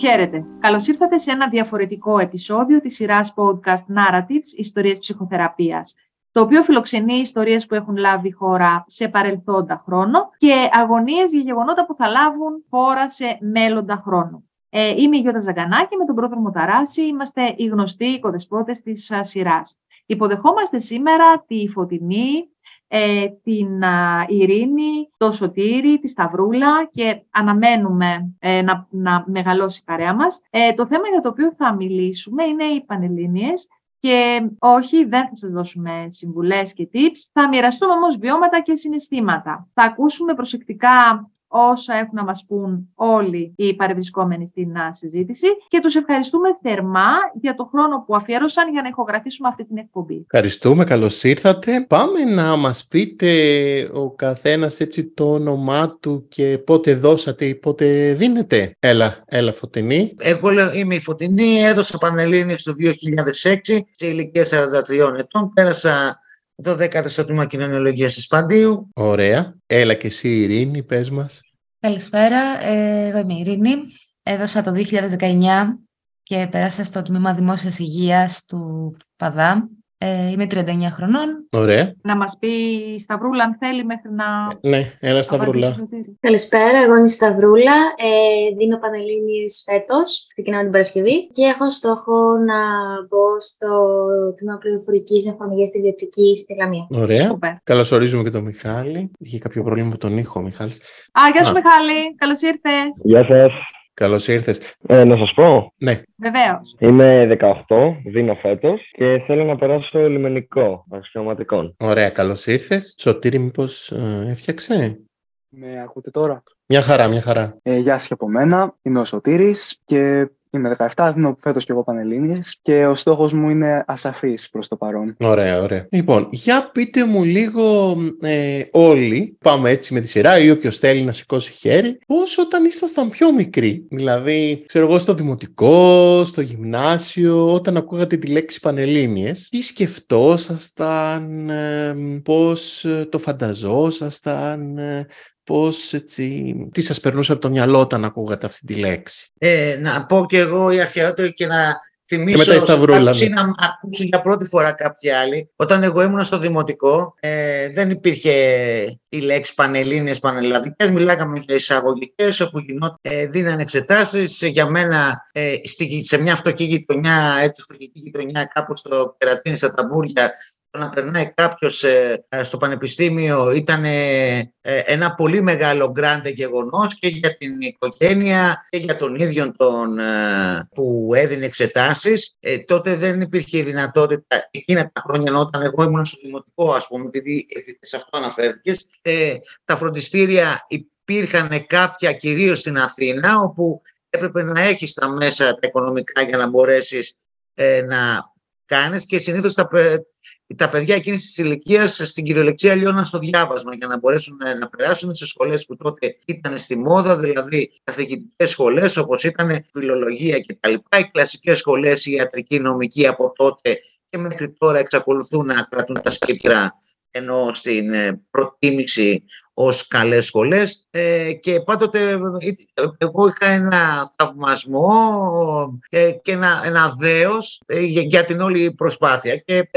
Χαίρετε. Καλώς ήρθατε σε ένα διαφορετικό επεισόδιο της σειράς podcast Narratives, ιστορίες ψυχοθεραπείας, το οποίο φιλοξενεί ιστορίες που έχουν λάβει χώρα σε παρελθόντα χρόνο και αγωνίες για γεγονότα που θα λάβουν χώρα σε μέλλοντα χρόνο. Ε, είμαι η Γιώτα Ζαγκανάκη, με τον πρόδρομο Ταράση είμαστε οι γνωστοί οικοδεσπότες της σειράς. Υποδεχόμαστε σήμερα τη Φωτεινή, ε, την Ειρήνη, το Σωτήρι, τη Σταυρούλα και αναμένουμε ε, να, να μεγαλώσει η παρέα μας. Ε, το θέμα για το οποίο θα μιλήσουμε είναι οι Πανελλήνιες και όχι, δεν θα σας δώσουμε συμβουλές και tips. Θα μοιραστούμε όμως βιώματα και συναισθήματα. Θα ακούσουμε προσεκτικά όσα έχουν να μας πούν όλοι οι παρευρισκόμενοι στην συζήτηση και τους ευχαριστούμε θερμά για το χρόνο που αφιέρωσαν για να ηχογραφήσουμε αυτή την εκπομπή. Ευχαριστούμε, καλώς ήρθατε. Πάμε να μας πείτε ο καθένας έτσι το όνομά του και πότε δώσατε ή πότε δίνετε. Έλα, έλα Φωτεινή. Εγώ είμαι η Φωτεινή, έδωσα Πανελλήνιες το 2006 σε ηλικία 43 ετών. Πέρασα το 10ο στο τμήμα κοινωνιολογίας τη Παντίου. Ωραία. Έλα και εσύ, Ειρήνη, πες μας. Καλησπέρα. Ε, εγώ είμαι η Ειρήνη. Έδωσα το 2019 και πέρασα στο τμήμα Δημόσιας Υγείας του ΠΑΔΑ ε, είμαι 39 χρονών. Ωραία. Να μας πει η Σταυρούλα αν θέλει μέχρι να... Ναι, έλα Σταυρούλα. Καλησπέρα, εγώ είμαι η Σταυρούλα. Ε, δίνω Πανελλήνιες φέτος, ξεκινάμε την Παρασκευή και έχω στόχο να μπω στο τμήμα πληροφορικής με εφαρμογή στη ιδιωτική στη Γαλλία. Ωραία. Καλώς ορίζουμε και τον Μιχάλη. Είχε κάποιο πρόβλημα με τον ήχο, Μιχάλης. Α, γεια σου Μιχάλη. Καλώς ήρθες. Γεια σας. Καλώς ήρθες. Ε, να σας πω. Ναι. Βεβαίως. Είμαι 18, δίνω φέτος και θέλω να περάσω λιμενικό αξιωματικών. Ωραία, καλώς ήρθες. Σωτήρη, μήπως ε, έφτιαξε; Με ακούτε τώρα; Μια χαρά, μια χαρά. Ε, γεια σας και από μένα. Είμαι ο Σωτήρης και Είμαι 17, δίνω φέτος και εγώ Πανελλήνιες και ο στόχος μου είναι ασαφής προς το παρόν. Ωραία, ωραία. Λοιπόν, για πείτε μου λίγο ε, όλοι, πάμε έτσι με τη σειρά ή όποιος θέλει να σηκώσει χέρι, πώς όταν ήσασταν πιο μικροί. Δηλαδή, ξέρω εγώ στο δημοτικό, στο γυμνάσιο, όταν ακούγατε τη λέξη Πανελλήνιες, τι σκεφτόσασταν, ε, πώς το φανταζόσασταν, ε, πώς έτσι, τι σας περνούσε από το μυαλό όταν ακούγατε αυτή τη λέξη; Ε, να πω και εγώ η αρχαιότερη και να θυμίσω και μετά ναι. να ακούσουν για πρώτη φορά κάποιοι άλλοι. Όταν εγώ ήμουν στο δημοτικό ε, δεν υπήρχε η λέξη πανελλήνιες, πανελλαδικές. Μιλάγαμε για εισαγωγικές όπου γινόταν, ε, δίνανε εξετάσεις. Για μένα ε, σε μια φτωχή γειτονιά, έτσι φτωχή γειτονιά κάπου στο Κερατίνη στα Ταμπούρια να περνάει κάποιος ε, ε, στο πανεπιστήμιο ήταν ε, ένα πολύ μεγάλο γκράντε γεγονός και για την οικογένεια και για τον ίδιο τον που έδινε εξετάσεις. τότε δεν υπήρχε δυνατότητα εκείνα τα χρόνια όταν εγώ ήμουν στο δημοτικό ας πούμε επειδή σε αυτό αναφέρθηκες τα φροντιστήρια υπήρχαν κάποια κυρίως στην Αθήνα όπου έπρεπε να έχεις τα μέσα τα οικονομικά για να μπορέσεις να κάνεις και συνήθως τα, τα παιδιά εκείνης της ηλικίας στην κυριολεξία λιώναν στο διάβασμα για να μπορέσουν να, περάσουν σε σχολές που τότε ήταν στη μόδα, δηλαδή καθηγητικές σχολές όπως ήταν φιλολογία κτλ. Οι κλασικές σχολές, η ιατρική, νομική από τότε και μέχρι τώρα εξακολουθούν να κρατούν τα σκεπτρά ενώ στην ε, προτίμηση ως καλές σχολές ε, και πάντοτε ε, εγώ είχα ένα θαυμασμό και ένα, ένα δέος για, την όλη προσπάθεια και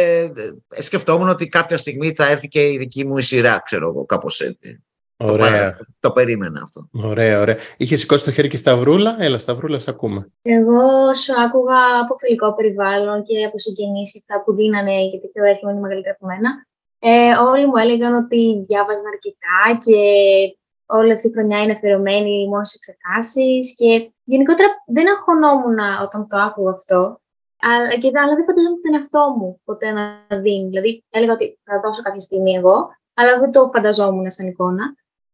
σκεφτόμουν ότι κάποια στιγμή θα έρθει και η δική μου η σειρά, ξέρω εγώ, κάπως έτσι. Ωραία. Το, το, περίμενα αυτό. Ωραία, ωραία. Είχε σηκώσει το χέρι και Σταυρούλα. Έλα, Σταυρούλα, σε ακούμε. Εγώ όσο άκουγα από φιλικό περιβάλλον και από συγγενείς αυτά που δίνανε, γιατί το έρχομαι είναι μεγαλύτερα από μένα, ε, όλοι μου έλεγαν ότι διάβαζαν αρκετά και όλη αυτή η χρονιά είναι αφιερωμένη μόνο σε εξετάσεις. Και γενικότερα δεν αγχωνόμουν όταν το άκουγα αυτό. Αλλά, και, αλλά δεν φανταζόμουν τον εαυτό μου ποτέ να δίνει. Δηλαδή, έλεγα ότι θα δώσω κάποια στιγμή εγώ, αλλά δεν το φανταζόμουν σαν εικόνα.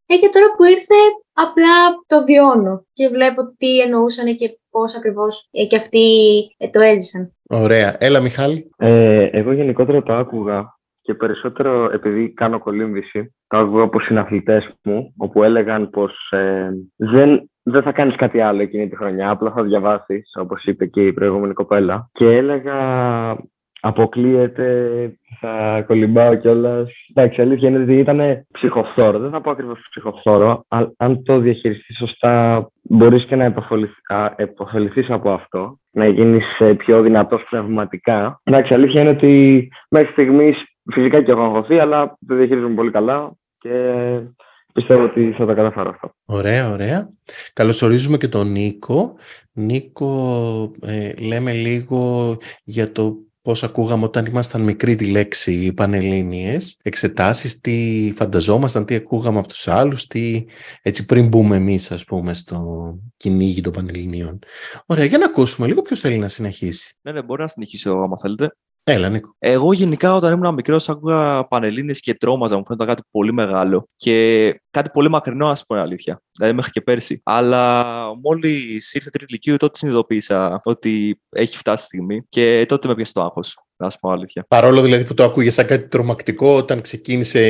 Ε, και τώρα που ήρθε, απλά το βιώνω και βλέπω τι εννοούσαν και πώς ακριβώς ε, και αυτοί ε, το έζησαν. Ωραία. Έλα, Μιχάλη. Ε, εγώ γενικότερα το άκουγα και περισσότερο επειδή κάνω κολύμβηση, το άκουγα από συναθλητές μου, όπου έλεγαν πως ε, δεν, δεν θα κάνεις κάτι άλλο εκείνη τη χρονιά, απλά θα διαβάσεις, όπως είπε και η προηγούμενη κοπέλα. Και έλεγα, αποκλείεται, θα κολυμπάω κιόλας. Εντάξει, αλήθεια είναι ότι ήταν ψυχοφθόρο. Δεν θα πω ακριβώς ψυχοφθόρο, αλλά αν το διαχειριστείς σωστά, μπορείς και να επωφεληθείς από αυτό, να γίνεις πιο δυνατός πνευματικά. Εντάξει, αλήθεια είναι ότι μέχρι στιγμής φυσικά και έχω αγχωθεί, αλλά το διαχειρίζομαι πολύ καλά και πιστεύω ότι θα τα καταφέρω αυτό. Ωραία, ωραία. Καλωσορίζουμε και τον Νίκο. Νίκο, ε, λέμε λίγο για το πώς ακούγαμε όταν ήμασταν μικροί τη λέξη Πανελλήνιες, εξετάσεις, τι φανταζόμασταν, τι ακούγαμε από τους άλλους, τι, έτσι πριν μπούμε εμείς ας πούμε στο κυνήγι των Πανελληνίων. Ωραία, για να ακούσουμε λίγο ποιος θέλει να συνεχίσει; Ναι, ναι, μπορεί να συνεχίσω άμα θέλετε. Έλα, Νίκο. Εγώ γενικά όταν ήμουν μικρός άκουγα πανελίνε και τρόμαζα. Μου φαίνονταν κάτι πολύ μεγάλο και κάτι πολύ μακρινό, ας πούμε αλήθεια. Δηλαδή μέχρι και πέρσι. Αλλά μόλις ήρθε τρίτη ηλικίου, τότε συνειδητοποίησα ότι έχει φτάσει η στιγμή και τότε με πιάσει το άγχος να σου πω αλήθεια. Παρόλο δηλαδή που το άκουγες σαν κάτι τρομακτικό, όταν ξεκίνησε,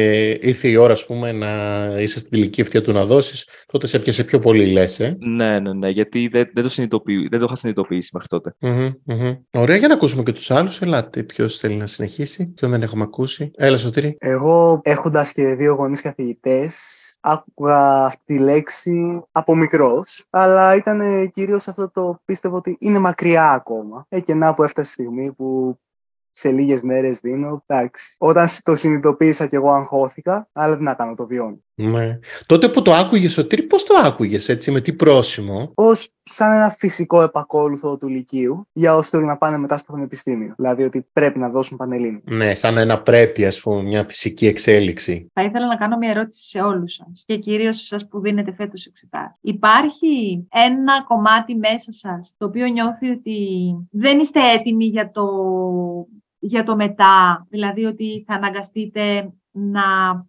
ήρθε η ώρα, ας πούμε, να είσαι στην ηλικία ευθεία του να δώσεις, τότε σε έπιασε πιο πολύ, λες. Ε; Ναι, ναι, ναι, γιατί δεν, δεν, το, δεν το είχα συνειδητοποιήσει μέχρι τότε. Mm-hmm, Ωραία, για να ακούσουμε και τους άλλους. Ελάτε, ποιος θέλει να συνεχίσει, ποιον δεν έχουμε ακούσει. Έλα, Σωτήρη. Εγώ, έχοντας και δύο γονείς καθηγητές, άκουγα αυτή τη λέξη από μικρός, αλλά ήταν κυρίως αυτό το πίστευω ότι είναι μακριά ακόμα. Ε, και να που έφτασε η στιγμή που σε λίγες μέρες δίνω. Εντάξει. Όταν το συνειδητοποίησα και εγώ αγχώθηκα, αλλά δεν να κάνω, το βιώνω. Ναι. Τότε που το άκουγες, Σωτήρη, πώς το άκουγες, έτσι, με τι πρόσημο; Ω σαν ένα φυσικό επακόλουθο του Λυκείου για όσοι θέλουν να πάνε μετά στο πανεπιστήμιο. Δηλαδή ότι πρέπει να δώσουν πανελίνη. Ναι, σαν ένα πρέπει, ας πούμε, μια φυσική εξέλιξη. Θα ήθελα να κάνω μια ερώτηση σε όλους σας και κυρίως σε εσάς που δίνετε φέτος εξετάσεις. Υπάρχει ένα κομμάτι μέσα σας το οποίο νιώθει ότι δεν είστε έτοιμοι για το για το μετά, δηλαδή ότι θα αναγκαστείτε να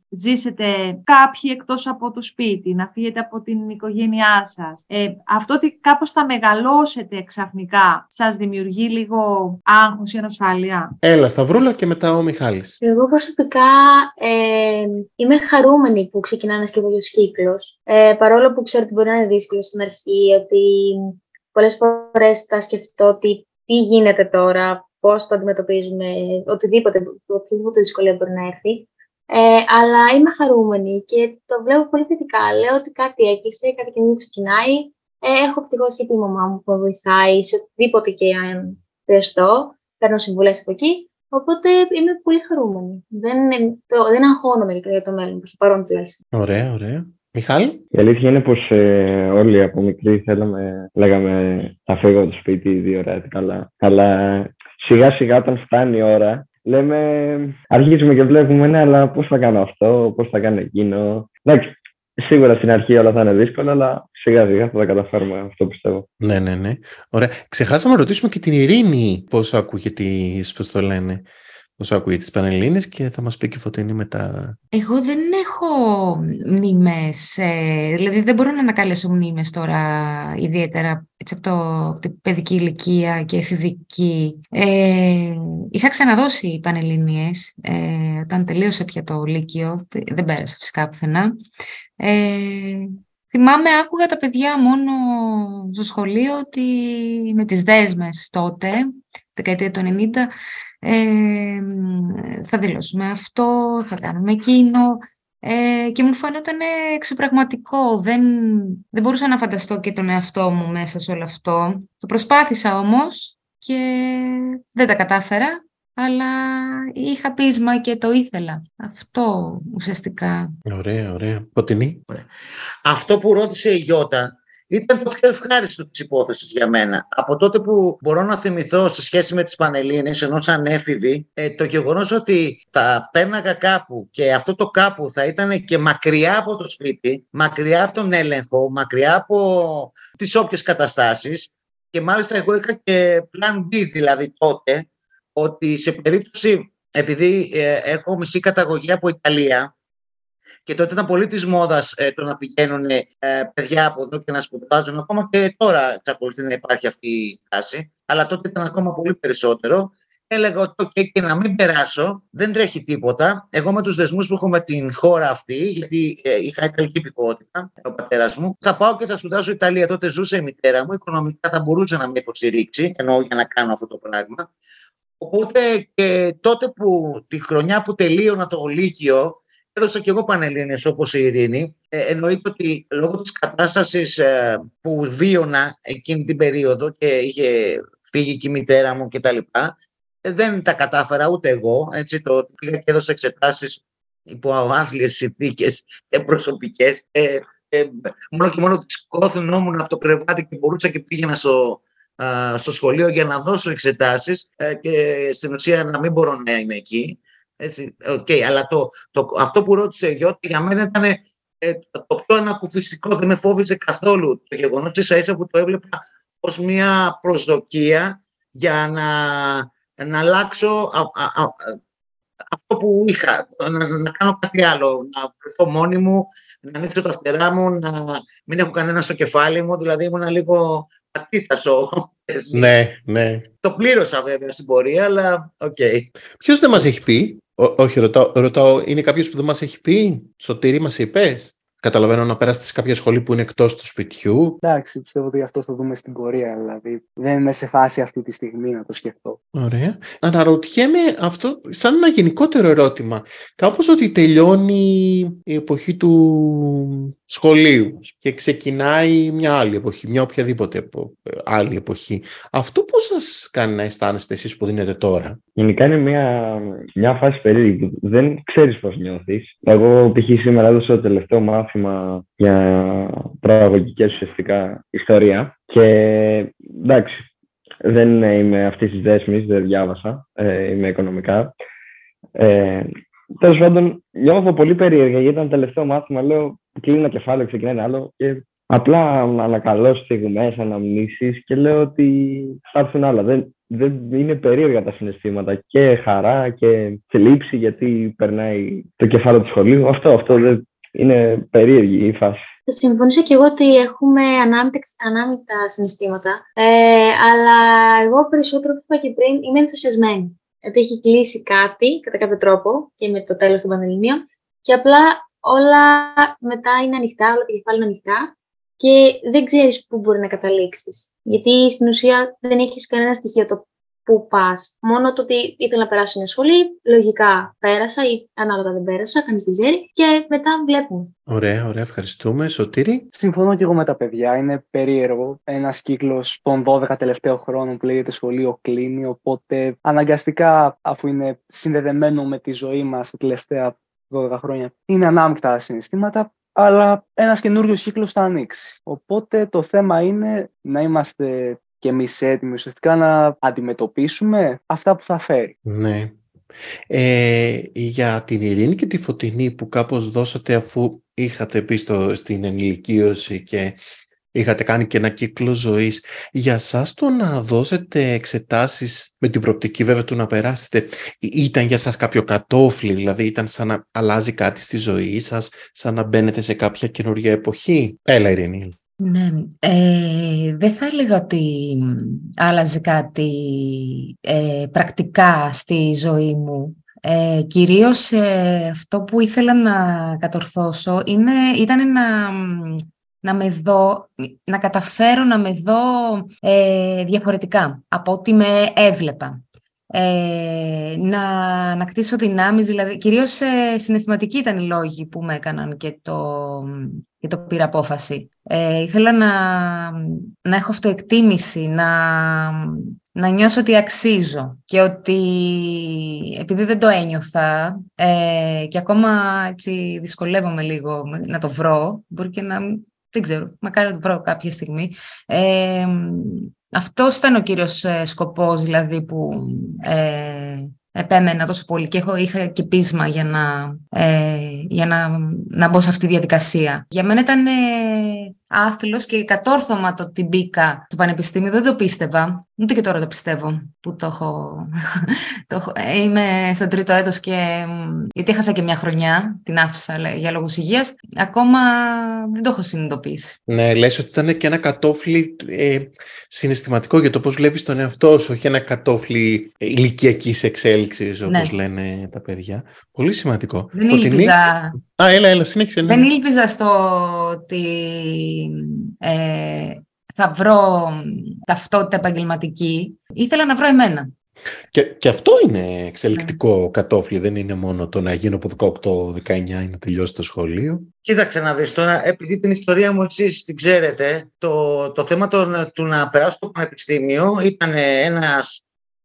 ζήσετε κάποιοι εκτός από το σπίτι, να φύγετε από την οικογένειά σας. Ε, αυτό ότι κάπως θα μεγαλώσετε ξαφνικά σας δημιουργεί λίγο άγχος ή ανασφάλεια; Έλα, Σταυρούλα και μετά ο Μιχάλης. Εγώ προσωπικά ε, είμαι χαρούμενη που ξεκινά ένας καινούριος κύκλος. Ε, παρόλο που ξέρω ότι μπορεί να είναι δύσκολο στην αρχή, ότι πολλές φορές θα σκεφτώ ότι τι γίνεται τώρα, πώς το αντιμετωπίζουμε, οτιδήποτε, οποιοδήποτε δυσκολία μπορεί να έρθει. Ε, αλλά είμαι χαρούμενη και το βλέπω πολύ θετικά. Λέω ότι κάτι έκλεισε, κάτι καινούργιο ξεκινάει. Ε, έχω ευτυχώς και τη μαμά μου που με βοηθάει σε οτιδήποτε και αν χρειαστώ. Παίρνω συμβουλές από εκεί. Οπότε είμαι πολύ χαρούμενη. Δεν, το, δεν αγχώνομαι για το μέλλον, προς το παρόν τουλάχιστον. Ωραία, ωραία. Μιχάλη; Η αλήθεια είναι πως ε, όλοι από μικροί θέλαμε, λέγαμε θα φύγω από το σπίτι δύο ώρα, καλά. Αλλά σιγά σιγά όταν φτάνει η ώρα, λέμε, αρχίζουμε και βλέπουμε, ναι, αλλά πώς θα κάνω αυτό, πώς θα κάνω εκείνο. Εντάξει, σίγουρα στην αρχή όλα θα είναι δύσκολα, αλλά σιγά σιγά θα τα καταφέρουμε, αυτό πιστεύω. Ναι, ναι, ναι. Ωραία. Ξεχάσαμε να ρωτήσουμε και την Ειρήνη πώς ακούγεται, πώς το λένε όσο ακούει τις Πανελλήνες και θα μας πει και Φωτεινή μετά. Εγώ δεν έχω μνήμες, ε, δηλαδή δεν μπορώ να ανακαλέσω μνήμες τώρα ιδιαίτερα έτσι, από, το, από την παιδική ηλικία και εφηβική. Ε, είχα ξαναδώσει Πανελλήνιες ε, όταν τελείωσε πια το Λύκειο, δεν πέρασα φυσικά πουθενά. Ε, Θυμάμαι, άκουγα τα παιδιά μόνο στο σχολείο ότι με τις δέσμες τότε, δεκαετία του 90, ε, θα δηλώσουμε αυτό, θα κάνουμε εκείνο ε, και μου φαίνονταν εξωπραγματικό. Δεν, δεν μπορούσα να φανταστώ και τον εαυτό μου μέσα σε όλο αυτό. Το προσπάθησα όμως και δεν τα κατάφερα, αλλά είχα πείσμα και το ήθελα. Αυτό ουσιαστικά. Ωραία, ωραία. Ποτινή. Αυτό που ρώτησε η Γιώτα ήταν το πιο ευχάριστο της υπόθεσης για μένα. Από τότε που μπορώ να θυμηθώ σε σχέση με τις Πανελλήνες, ενώ σαν έφηβη, ε, το γεγονός ότι τα πέρναγα κάπου και αυτό το κάπου θα ήταν και μακριά από το σπίτι, μακριά από τον έλεγχο, μακριά από τις όποιες καταστάσεις και μάλιστα εγώ είχα και plan B δηλαδή τότε, ότι σε περίπτωση, επειδή ε, έχω μισή καταγωγή από Ιταλία, και τότε ήταν πολύ της μόδας ε, το να πηγαίνουν ε, παιδιά από εδώ και να σπουδάζουν. Ακόμα και τώρα εξακολουθεί να υπάρχει αυτή η τάση. Αλλά τότε ήταν ακόμα πολύ περισσότερο. Έλεγα ότι okay, και να μην περάσω, δεν τρέχει τίποτα. Εγώ με τους δεσμούς που έχω με την χώρα αυτή, γιατί ε, είχα ιταλική υπηκότητα, ο πατέρας μου, θα πάω και θα σπουδάσω Ιταλία. Τότε ζούσε η μητέρα μου, οικονομικά θα μπορούσε να με υποστηρίξει, ενώ για να κάνω αυτό το πράγμα. Οπότε και τότε που τη χρονιά που τελείωνα το Λύκειο, έδωσα και εγώ πανελλήνες όπως η Ειρήνη. Ε, εννοείται ότι λόγω της κατάστασης ε, που βίωνα εκείνη την περίοδο και είχε φύγει και η μητέρα μου κτλ. Ε, δεν τα κατάφερα ούτε εγώ. Έτσι, το πήγα και έδωσα εξετάσεις υπό άθλιες συνθήκες και προσωπικές. Ε, ε, μόνο και μόνο ότι σκόθνόμουν από το κρεβάτι και μπορούσα και πήγαινα στο, στο σχολείο για να δώσω εξετάσεις ε, και στην ουσία να μην μπορώ να είμαι εκεί. Έτσι, okay, αλλά το, το, αυτό που ρώτησε η Γιώτη για μένα ήταν ε, το πιο ανακουφιστικό, δεν με φόβησε καθόλου το γεγονός ίσα ίσα που το έβλεπα ως μια προσδοκία για να, να αλλάξω αυτό που είχα, να, να, κάνω κάτι άλλο, να βρεθώ μόνη μου, να ανοίξω τα φτερά μου, να μην έχω κανένα στο κεφάλι μου, δηλαδή ήμουν λίγο ατίθασο. Ναι, ναι. Το πλήρωσα βέβαια στην πορεία, αλλά OK. Okay. Ποιος δεν μας έχει πει, όχι ρωτάω, ρωτάω, είναι κάποιος που δεν μας έχει πει, Σωτήρη μας είπες; Καταλαβαίνω να περάσετε σε κάποια σχολή που είναι εκτός του σπιτιού. Εντάξει, πιστεύω ότι αυτό θα δούμε στην πορεία. Δηλαδή, δεν είμαι σε φάση αυτή τη στιγμή να το σκεφτώ. Ωραία. Αναρωτιέμαι αυτό σαν ένα γενικότερο ερώτημα. Κάπως ότι τελειώνει η εποχή του σχολείου και ξεκινάει μια άλλη εποχή, μια οποιαδήποτε άλλη εποχή. Αυτό πώς σας κάνει να αισθάνεστε εσείς που δίνετε τώρα; Γενικά είναι μια, μια φάση περίεργη. Δεν ξέρεις πώς νιώθεις. Εγώ π.χ. σήμερα έδωσα το τελευταίο μάθημα για προαγωγικές ουσιαστικά ιστορία και εντάξει, δεν είμαι αυτής της δέσμης, δεν διάβασα, ε, είμαι οικονομικά. Ε, Τέλος πάντων, νιώθω πολύ περίεργα γιατί ήταν το τελευταίο μάθημα. Λέω, κλείνει ένα κεφάλαιο, ξεκινάει ένα άλλο. Και απλά ανακαλώ στιγμέ, αναμνήσεις και λέω ότι θα έρθουν άλλα. Δεν, δεν είναι περίεργα τα συναισθήματα και χαρά και θλίψη γιατί περνάει το κεφάλαιο του σχολείου. Αυτό, αυτό δεν, είναι περίεργη η φάση. Συμφωνήσω και εγώ ότι έχουμε ανάμεικτα συναισθήματα, ε, αλλά εγώ περισσότερο που είπα και πριν είμαι ενθουσιασμένη. Ότι έχει κλείσει κάτι κατά κάποιο τρόπο και με το τέλος των Πανελληνίων και απλά όλα μετά είναι ανοιχτά, όλα τα κεφάλαια είναι ανοιχτά και δεν ξέρεις πού μπορεί να καταλήξεις. Γιατί στην ουσία δεν έχεις κανένα στοιχείο το πού πας. Μόνο το ότι ήθελα να περάσω μια σχολή, λογικά πέρασα ή ανάλογα δεν πέρασα, κανείς δεν ξέρει και μετά βλέπουμε. Ωραία, ωραία, ευχαριστούμε. Σωτήρη. Συμφωνώ και εγώ με τα παιδιά. Είναι περίεργο. Ένας κύκλος των 12 τελευταίων χρόνων που λέγεται σχολείο κλείνει. Οπότε αναγκαστικά, αφού είναι συνδεδεμένο με τη ζωή μας τα τελευταία 12 χρόνια, είναι ανάμεικτα συναισθήματα αλλά ένας καινούριο κύκλος θα ανοίξει. Οπότε το θέμα είναι να είμαστε και εμεί έτοιμοι ουσιαστικά να αντιμετωπίσουμε αυτά που θα φέρει. Ναι. Ε, για την Ειρήνη και τη Φωτεινή που κάπως δώσατε αφού είχατε πει στο, στην ενηλικίωση και είχατε κάνει και ένα κύκλο ζωής. Για σας το να δώσετε εξετάσεις με την προοπτική βέβαια του να περάσετε ήταν για σας κάποιο κατόφλι, δηλαδή ήταν σαν να αλλάζει κάτι στη ζωή σας, σαν να μπαίνετε σε κάποια καινούργια εποχή; Έλα Ειρήνη. Ναι, ε, δεν θα έλεγα ότι άλλαζε κάτι ε, πρακτικά στη ζωή μου. Ε, κυρίως ε, αυτό που ήθελα να κατορθώσω είναι, ήταν να, να με δω, να καταφέρω να με δω ε, διαφορετικά από ό,τι με έβλεπα. Ε, να, να κτίσω δυνάμεις, δηλαδή κυρίως ε, συναισθηματικοί ήταν οι λόγοι που με έκαναν και το, και το πήρα απόφαση. Ε, ήθελα να, να έχω αυτοεκτίμηση, να, να νιώσω ότι αξίζω και ότι επειδή δεν το ένιωθα ε, και ακόμα έτσι δυσκολεύομαι λίγο να το βρω, μπορεί και να, δεν ξέρω, μακάρι να το βρω κάποια στιγμή, ε, αυτός ήταν ο κύριος ε, σκοπός δηλαδή που ε, επέμενα τόσο πολύ και έχω, είχα και πείσμα για να, ε, για να, να μπω σε αυτή τη διαδικασία. Για μένα ήταν ε, άθλος και κατόρθωμα το ότι μπήκα στο πανεπιστήμιο. Δεν το πίστευα. Ούτε και τώρα το πιστεύω που το έχω... το έχω ε, είμαι στο τρίτο έτος και... Γιατί έχασα και μια χρονιά, την άφησα για λόγους υγείας. Ακόμα δεν το έχω συνειδητοποιήσει. Ναι, λες ότι ήταν και ένα κατόφλι ε, συναισθηματικό για το πώς βλέπεις τον εαυτό σου, όχι ένα κατόφλι ηλικιακής εξέλιξης, όπως ναι. λένε τα παιδιά. Πολύ σημαντικό. Δεν ήλπιζα... Α, έλα, έλα, συνέχισε. Ναι. Δεν ήλπιζα στο ότι ε, θα βρω ταυτότητα επαγγελματική. Ήθελα να βρω εμένα. Και, και αυτό είναι εξελικτικό κατόφλι, δεν είναι μόνο το να γίνω από 18-19 ή να τελειώσει το σχολείο. Κοίταξε να δεις τώρα, επειδή την ιστορία μου εσείς την ξέρετε, το, το θέμα το, του να περάσω στο πανεπιστήμιο ήταν ένας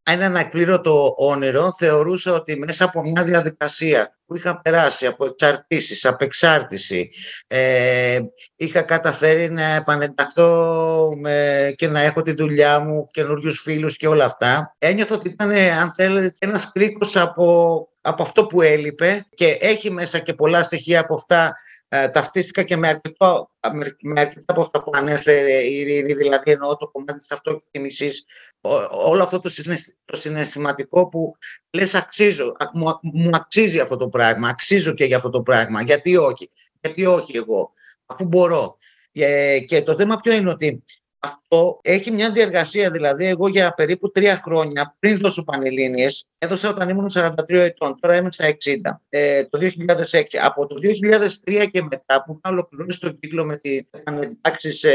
ένα ανακλήρωτο όνειρο, θεωρούσα ότι μέσα από μια διαδικασία που είχα περάσει από εξαρτήσεις, από εξάρτηση, ε, είχα καταφέρει να επανενταχθώ με, και να έχω τη δουλειά μου, καινούριους φίλους και όλα αυτά. Ένιωθα ότι ήταν, αν θέλετε, ένας κρίκος από, από αυτό που έλειπε και έχει μέσα και πολλά στοιχεία από αυτά ε, ταυτίστηκα και με, αρκετό, με αρκετά από αυτά που ανέφερε η Ειρήνη, δηλαδή εννοώ το κομμάτι της αυτοεκτίμησης, όλο αυτό το, το συναισθηματικό που λες αξίζω, μου, μου αξίζει αυτό το πράγμα, αξίζω και για αυτό το πράγμα, γιατί όχι, γιατί όχι εγώ, αφού μπορώ. Και, και το θέμα ποιο είναι ότι αυτό έχει μια διεργασία. Δηλαδή, εγώ για περίπου τρία χρόνια πριν δώσω Πανελλήνιες, έδωσα όταν ήμουν 43 ετών, τώρα είμαι στα 60, ε, το 2006. Από το 2003 και μετά που είχα ολοκληρώσει τον κύκλο με τι σε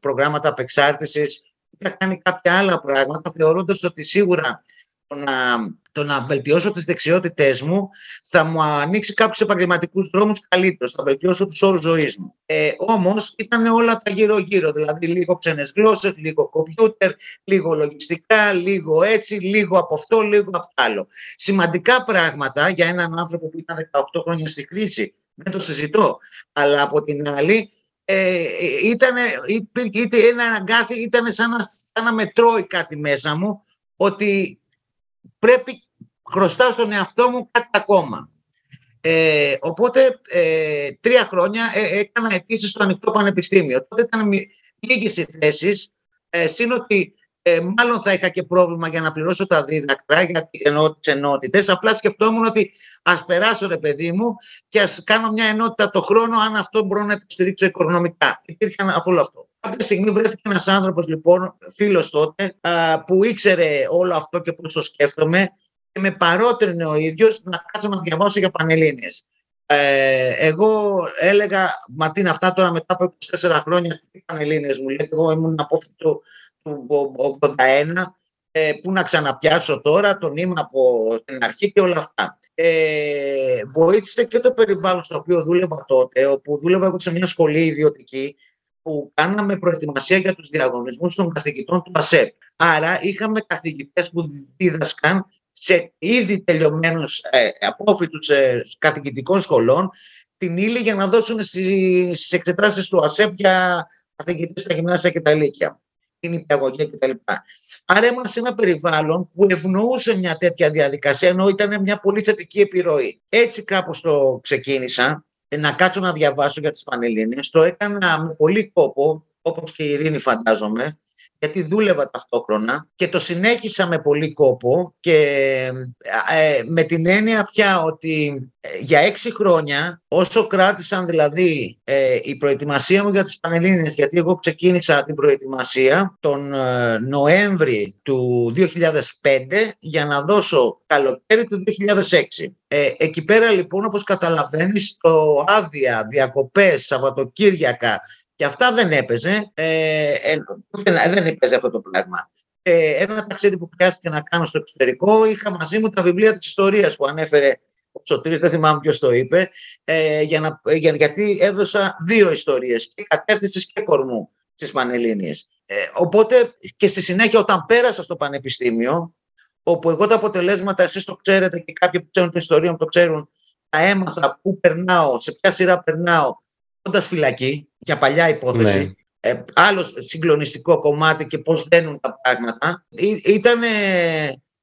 προγράμματα απεξάρτησης, είχα κάνει κάποια άλλα πράγματα, θεωρώντας ότι σίγουρα το να, το να βελτιώσω τις δεξιότητές μου θα μου ανοίξει κάποιους επαγγελματικούς δρόμους καλύτερους, θα βελτιώσω τους όρους ζωής μου. Ε, όμως ήταν όλα τα γύρω-γύρω, δηλαδή λίγο ξένες γλώσσες, λίγο κομπιούτερ, λίγο λογιστικά, λίγο έτσι, λίγο από αυτό, λίγο από άλλο. Σημαντικά πράγματα για έναν άνθρωπο που ήταν 18 χρόνια στη κρίση, δεν το συζητώ, αλλά από την άλλη ε, ήταν, υπήρχε, ένα αγκάθι, ήταν σαν να, σαν να με τρώει κάτι μέσα μου, ότι πρέπει χρωστάω στον εαυτό μου κάτι ακόμα. Ε, οπότε ε, τρία χρόνια ε, έκανα επίσης στο ανοιχτό πανεπιστήμιο. Τότε ήταν λίγες οι θέσεις, ε, σύν ότι ε, μάλλον θα είχα και πρόβλημα για να πληρώσω τα δίδακτρα, γιατί εννοώ τις ενότητες. Απλά σκεφτόμουν ότι ας περάσω ρε παιδί μου και ας κάνω μια ενότητα το χρόνο, αν αυτό μπορώ να υποστηρίξω οικονομικά. Υπήρχε αφού αυτό. Κάποια στιγμή βρέθηκε ένας άνθρωπος, λοιπόν, φίλος τότε, που ήξερε όλο αυτό και πώς το σκέφτομαι και με παρότρινε ο ίδιος να κάτσω να διαβάσω για Πανελλήνιες. Ε, εγώ έλεγα, μα τι είναι αυτά τώρα μετά από 24 χρόνια, τι Πανελλήνιες μου λέει, εγώ ήμουν απόφυτο του 81, ε, που να ξαναπιάσω τώρα, τον είμαι από την αρχή και όλα αυτά. Ε, βοήθησε και το περιβάλλον στο οποίο δούλευα τότε, όπου δούλευα εγώ σε μια σχολή ιδιωτική, που κάναμε προετοιμασία για τους διαγωνισμούς των καθηγητών του ΑΣΕΠ. Άρα είχαμε καθηγητές που δίδασκαν σε ήδη τελειωμένους ε, απόφοιτους ε, καθηγητικών σχολών την ύλη για να δώσουν στις εξετάσεις του ΑΣΕΠ για καθηγητές στα γυμνάσια και τα ηλίκια την υπηαγωγία κτλ. Άρα ήμουν σε ένα περιβάλλον που ευνοούσε μια τέτοια διαδικασία, ενώ ήταν μια πολύ θετική επιρροή. Έτσι κάπως το ξεκίνησα, να κάτσω να διαβάσω για τις Πανελλήνιες. Το έκανα με πολύ κόπο, όπως και η Ειρήνη φαντάζομαι, γιατί δούλευα ταυτόχρονα και το συνέχισα με πολύ κόπο και ε, με την έννοια πια ότι ε, για έξι χρόνια όσο κράτησαν δηλαδή ε, η προετοιμασία μου για τις Πανελλήνιες γιατί εγώ ξεκίνησα την προετοιμασία τον Νοέμβρη του 2005 για να δώσω καλοκαίρι του 2006. εκεί πέρα λοιπόν όπως καταλαβαίνεις το άδεια, διακοπές, Σαββατοκύριακα και αυτά δεν έπαιζε. Ε, ε, δεν έπαιζε αυτό το πράγμα. Ε, ένα ταξίδι που χρειάστηκε να κάνω στο εξωτερικό, είχα μαζί μου τα βιβλία της ιστορίας που ανέφερε ο Σωτήρης, δεν θυμάμαι ποιος το είπε, ε, για να, για, γιατί έδωσα δύο ιστορίες, και κατεύθυνσης και κορμού στις Πανελλήνιες. Ε, οπότε και στη συνέχεια όταν πέρασα στο Πανεπιστήμιο, όπου εγώ τα αποτελέσματα, εσείς το ξέρετε και κάποιοι που ξέρουν την ιστορία μου το ξέρουν, τα έμαθα πού περνάω, σε ποια σειρά περνάω, όντα φυλακή, για παλιά υπόθεση, ναι. ε, άλλο συγκλονιστικό κομμάτι και πώς δένουν τα πράγματα, ήταν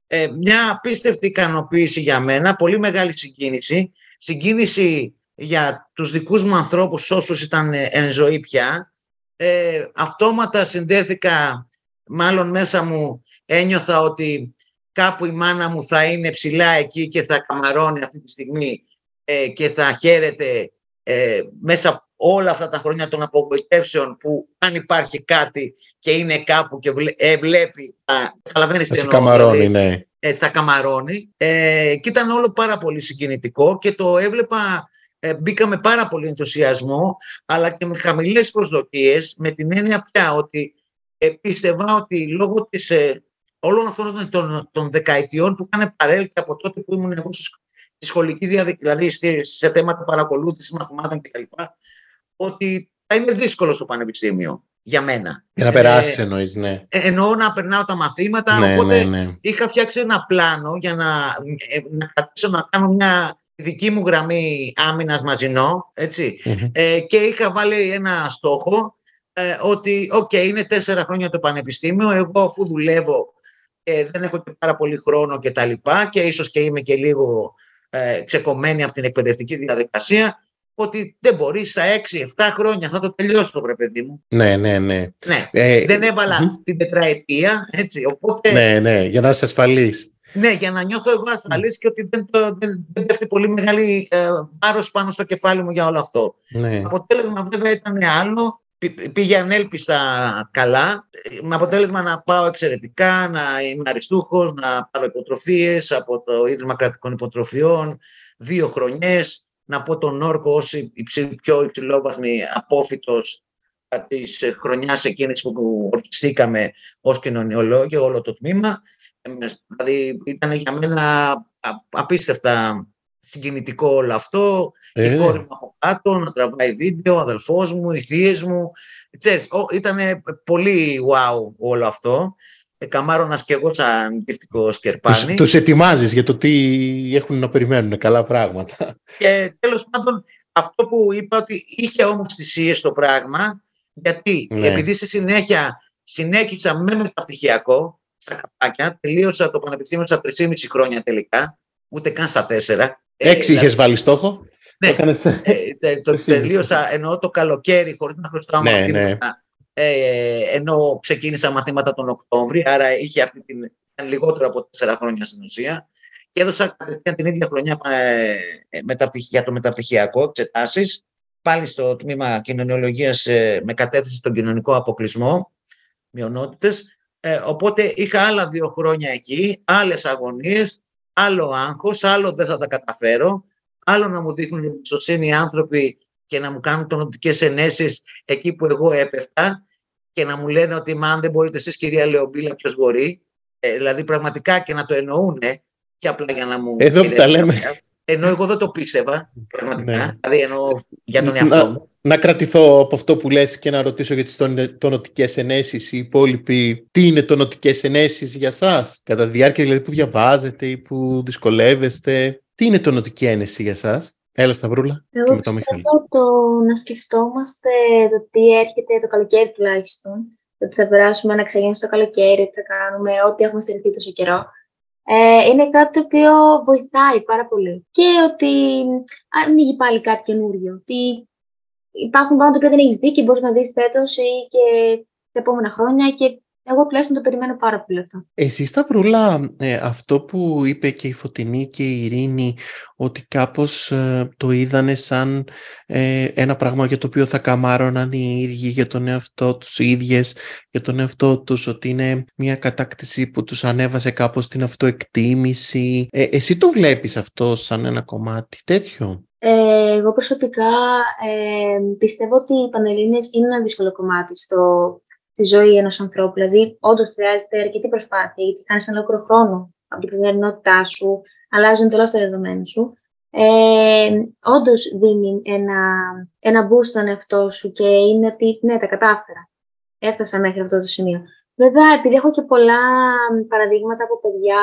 ε, μια απίστευτη ικανοποίηση για μένα, πολύ μεγάλη συγκίνηση, συγκίνηση για τους δικούς μου ανθρώπους όσους ήταν εν ζωή πια. Ε, αυτόματα συνδέθηκα, μάλλον μέσα μου ένιωθα ότι κάπου η μάνα μου θα είναι ψηλά εκεί και θα καμαρώνει αυτή τη στιγμή ε, και θα χαίρεται ε, μέσα όλα αυτά τα χρόνια των απογοητεύσεων που αν υπάρχει κάτι και είναι κάπου και ε, βλέπει, θα καταλαβαίνεις τι εννοώ. Καμαρώνει, δηλαδή, ναι. Ε, θα καμαρώνει. Ε, και ήταν όλο πάρα πολύ συγκινητικό και το έβλεπα, ε, μπήκα με πάρα πολύ ενθουσιασμό, αλλά και με χαμηλές προσδοκίες, με την έννοια πια ότι ε, πίστευα ότι λόγω της, ε, όλων αυτών των, των δεκαετιών που είχαν παρέλθει από τότε που ήμουν εγώ στη σχολική διαδικασία, δηλαδή σε θέματα παρακολούθησης μαθημάτων κτλ. Ότι θα είναι δύσκολο στο πανεπιστήμιο για μένα. Για να περάσεις, ε, εννοείς, ναι. Ε, εννοώ να περνάω τα μαθήματα. Ναι, οπότε ναι, ναι. είχα φτιάξει ένα πλάνο για να, ε, να κρατήσω να κάνω μια δική μου γραμμή άμυνας μαζινό, Ε, και είχα βάλει ένα στόχο ε, ότι, OK, okay, είναι τέσσερα χρόνια το πανεπιστήμιο, εγώ αφού δουλεύω ε, δεν έχω και πάρα πολύ χρόνο και τα λοιπά και ίσως και είμαι και λίγο ε, ξεκομμένη από την εκπαιδευτική διαδικασία, ότι δεν μπορείς στα 6-7 χρόνια θα το τελειώσω το βρε παιδί μου. Ναι, ναι, ναι. ναι. Ε, δεν έβαλα την τετραετία, έτσι, οπότε... Ναι, ναι, για να είσαι ασφαλής. Ναι, για να νιώθω εγώ ασφαλής και ότι δεν, το, δεν, δεν πέφτει πολύ μεγάλη ε, βάρος πάνω στο κεφάλι μου για όλο αυτό. Ναι. Αποτέλεσμα βέβαια ήταν άλλο. Πήγε ανέλπιστα καλά, με αποτέλεσμα να πάω εξαιρετικά, να είμαι αριστούχος, να πάρω υποτροφίες από το Ίδρυμα Κρατικών Υποτροφιών, δύο χρονιές, να πω τον Όρκο ως πιο υψηλόβαθμη απόφυτος της χρονιάς εκείνης που ορκιστήκαμε ως κοινωνιολόγιο όλο το τμήμα. Δηλαδή ήταν για μένα απίστευτα συγκινητικό όλο αυτό. Ε. Η κόρη μου από κάτω να τραβάει βίντεο, ο αδελφός μου, οι θείες μου. ήταν πολύ wow όλο αυτό. Ε, καμάρωνας και εγώ σαν γύφτικο σκερπάνι. Τους, τους ετοιμάζεις για το τι έχουν να περιμένουν, καλά πράγματα. Και τέλος πάντων αυτό που είπα ότι είχε όμως θυσίες το πράγμα, γιατί ναι. επειδή στη συνέχεια συνέχισα με μεταπτυχιακό, στα καπάκια, τελείωσα το πανεπιστήμιο στα 3,5 χρόνια τελικά, ούτε καν στα 4. Έξι ε, είχες βάλει στόχο; Ναι, το, ε, το τελείωσα εννοώ το καλοκαίρι χωρίς να χρωστάω ναι, μαθήματα. Ναι. Ε, ενώ ξεκίνησα μαθήματα τον Οκτώβρη, άρα είχε αυτή την, ήταν λιγότερο από τέσσερα χρόνια στην ουσία. Και έδωσα κατευθείαν την ίδια χρονιά ε, για το μεταπτυχιακό εξετάσεις, πάλι στο τμήμα κοινωνιολογίας ε, με κατεύθυνση στον κοινωνικό αποκλεισμό, μειονότητες. Ε, οπότε είχα άλλα δύο χρόνια εκεί, άλλες αγωνίες, άλλο άγχος, άλλο δεν θα τα καταφέρω, άλλο να μου δείχνουν εμπιστοσύνη οι άνθρωποι και να μου κάνουν τονοτικές ενέσεις εκεί που εγώ έπεφτα και να μου λένε ότι μα αν δεν μπορείτε εσείς κυρία Λεομπίλα ποιος μπορεί. Ε, δηλαδή πραγματικά και να το εννοούν και απλά για να μου... Εδώ που τα λέμε. Ενώ εγώ δεν το πίστευα πραγματικά. Ναι. Δηλαδή εννοώ για τον εαυτό μου. Να κρατηθώ από αυτό που λες και να ρωτήσω για τις τονοτικές ενέσεις. Οι υπόλοιποι, τι είναι τονοτικές ενέσεις για σας, κατά τη διάρκεια δηλαδή που διαβάζετε ή που δυσκολεύεστε. Τι είναι τονοτική ένεση για σας; Έλα Σταυρούλα. Εγώ πιστεύω το να σκεφτόμαστε το τι έρχεται το καλοκαίρι τουλάχιστον. Ότι θα περάσουμε ένα ξεγέννηση το καλοκαίρι, ότι θα κάνουμε ό,τι έχουμε στηριχθεί τόσο καιρό. Ε, είναι κάτι το οποίο βοηθάει πάρα πολύ. Και ότι ανοίγει πάλι κάτι καινούριο. Ότι υπάρχουν πράγματα που δεν έχεις δει και μπορείς να δεις φέτος ή και τα επόμενα χρόνια και εγώ τουλάχιστον το περιμένω πάρα πολύ αυτό. Εσύ Σταυρούλα, ε, αυτό που είπε και η Φωτεινή και η Ειρήνη, ότι κάπως ε, το είδανε σαν ε, ένα πράγμα για το οποίο θα καμάρωναν οι ίδιοι για τον εαυτό τους, οι ίδιες για τον εαυτό τους, ότι είναι μια κατάκτηση που τους ανέβασε κάπως την αυτοεκτίμηση. εσύ το βλέπεις αυτό σαν ένα κομμάτι τέτοιο; εγώ προσωπικά πιστεύω ότι οι Πανελλήνες είναι ένα δύσκολο κομμάτι στο στη ζωή ενός ανθρώπου. Δηλαδή, όντως χρειάζεται αρκετή προσπάθεια, γιατί κάνεις ένα ολόκληρο χρόνο από την καθημερινότητά σου, αλλάζουν τελώς τα δεδομένα σου. Ε, όντως δίνει ένα, ένα boost στον εαυτό σου και είναι ότι ναι, τα κατάφερα. Έφτασα μέχρι αυτό το σημείο. Βέβαια, επειδή έχω και πολλά παραδείγματα από παιδιά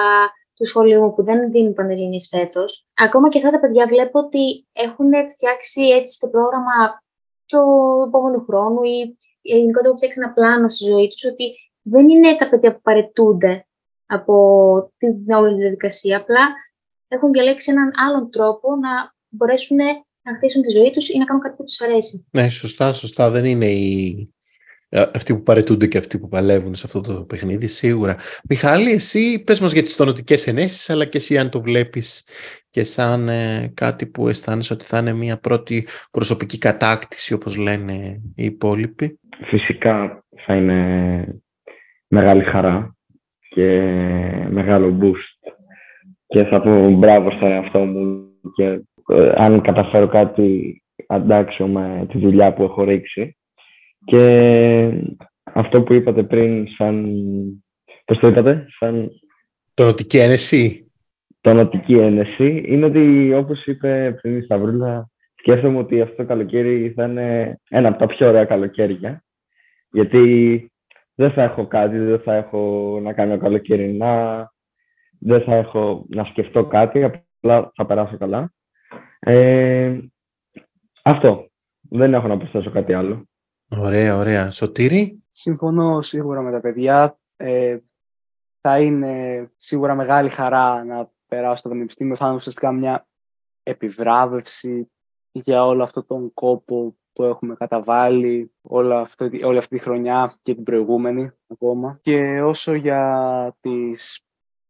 του σχολείου μου που δεν δίνουν πανελλήνιες φέτος, ακόμα και αυτά τα παιδιά βλέπω ότι έχουν φτιάξει έτσι το πρόγραμμα του επόμενου χρόνου ή γενικότερα έχω φτιάξει ένα πλάνο στη ζωή τους ότι δεν είναι τα παιδιά που παρετούνται από την όλη διαδικασία. Απλά έχουν διαλέξει έναν άλλον τρόπο να μπορέσουν να χτίσουν τη ζωή τους ή να κάνουν κάτι που τους αρέσει. Ναι, σωστά, σωστά. Δεν είναι οι... αυτοί που παρετούνται και αυτοί που παλεύουν σε αυτό το παιχνίδι, σίγουρα. Μιχάλη, εσύ πες μας για τις τονοτικές ενέσεις, αλλά και εσύ αν το βλέπεις και σαν ε, κάτι που αισθάνεσαι ότι θα είναι μια πρώτη προσωπική κατάκτηση, όπως λένε οι υπόλοιποι. Φυσικά θα είναι μεγάλη χαρά και μεγάλο boost και θα πω μπράβο στον εαυτό μου και ε, αν καταφέρω κάτι αντάξιο με τη δουλειά που έχω ρίξει. Και αυτό που είπατε πριν σαν Πώς το είπατε, σαν Τονοτική ένεση. τονοτική ένεση, είναι ότι όπως είπε πριν η Σταυρούλα, σκέφτομαι ότι αυτό το καλοκαίρι θα είναι ένα από τα πιο ωραία καλοκαίρια. Γιατί δεν θα έχω κάτι, δεν θα έχω να κάνω καλοκαιρινά, δεν θα έχω να σκεφτώ κάτι, απλά θα περάσω καλά. Ε, αυτό. Δεν έχω να προσθέσω κάτι άλλο. Ωραία, ωραία. Σωτήρη; Συμφωνώ σίγουρα με τα παιδιά. Ε, θα είναι σίγουρα μεγάλη χαρά να περάσω στο πανεπιστήμιο. Θα είναι ουσιαστικά μια επιβράβευση για όλο αυτό τον κόπο που έχουμε καταβάλει όλη αυτή, όλη αυτή τη χρονιά και την προηγούμενη ακόμα. Και όσο για τις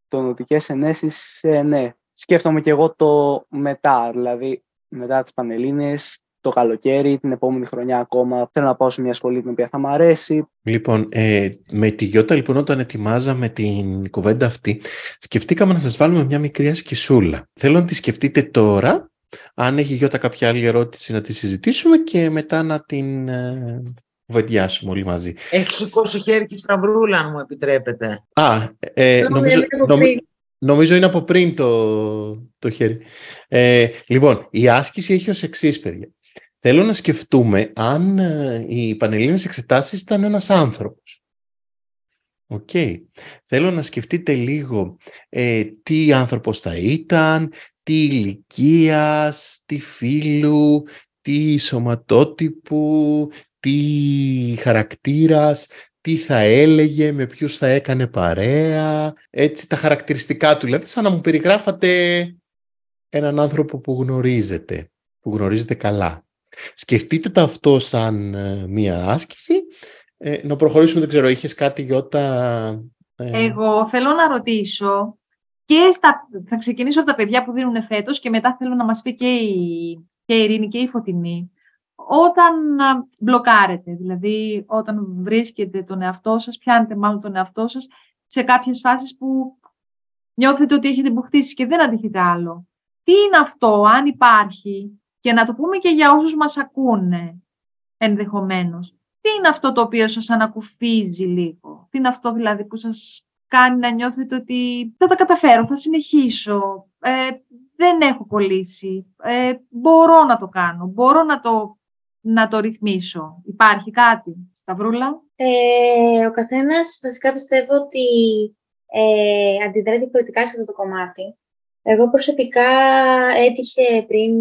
τονωτικές ενέσεις, ε, ναι, σκέφτομαι και εγώ το μετά, δηλαδή μετά τις Πανελλήνες, το καλοκαίρι, την επόμενη χρονιά ακόμα. Θέλω να πάω σε μια σχολή την οποία θα μου αρέσει. Λοιπόν, ε, με τη Γιώτα λοιπόν όταν ετοιμάζαμε την κουβέντα αυτή, σκεφτήκαμε να σας βάλουμε μια μικρή ασκησούλα. Θέλω να τη σκεφτείτε τώρα, αν έχει η Γιώτα κάποια άλλη ερώτηση να τη συζητήσουμε και μετά να την ε, κουβεντιάσουμε όλοι μαζί. Έχει σηκώσει χέρι η Σταυρούλα, αν μου επιτρέπετε. Α, ε, νομίζω, είναι από νομι- πριν. νομίζω είναι από πριν το, το χέρι. Ε, λοιπόν, η άσκηση έχει ως εξής, παιδιά. Θέλω να σκεφτούμε αν ε, οι πανελλήνιες εξετάσεις ήταν ένας άνθρωπος. Οκ. Θέλω να σκεφτείτε λίγο ε, τι άνθρωπος θα ήταν, τι ηλικίας, τι φύλου, τι σωματότυπου, τι χαρακτήρας, τι θα έλεγε, με ποιους θα έκανε παρέα, έτσι τα χαρακτηριστικά του. Δηλαδή σαν να μου περιγράφατε έναν άνθρωπο που γνωρίζετε, που γνωρίζετε καλά. Σκεφτείτε το αυτό σαν ε, μία άσκηση. Ε, να προχωρήσουμε, δεν ξέρω, είχες κάτι Γιώτα... ε, Εγώ θέλω να ρωτήσω και στα, θα ξεκινήσω από τα παιδιά που δίνουν φέτος και μετά θέλω να μας πει και η, και η Ειρήνη και η Φωτεινή. Όταν α, μπλοκάρετε, δηλαδή όταν βρίσκετε τον εαυτό σας, πιάνετε μάλλον τον εαυτό σας σε κάποιες φάσεις που νιώθετε ότι έχετε μπουχτίσει και δεν αντιχείτε άλλο. Τι είναι αυτό, αν υπάρχει, και να το πούμε και για όσους μας ακούνε ενδεχομένως. Τι είναι αυτό το οποίο σας ανακουφίζει λίγο; Τι είναι αυτό δηλαδή που σας κάνει να νιώθετε ότι θα τα καταφέρω, θα συνεχίσω, ε, δεν έχω κολλήσει, ε, μπορώ να το κάνω, μπορώ να το, να το ρυθμίσω. Υπάρχει κάτι, Σταυρούλα; Ε, ο καθένας βασικά πιστεύω ότι ε, αντιδρά διαφορετικά σε αυτό το κομμάτι. Εγώ προσωπικά έτυχε πριν,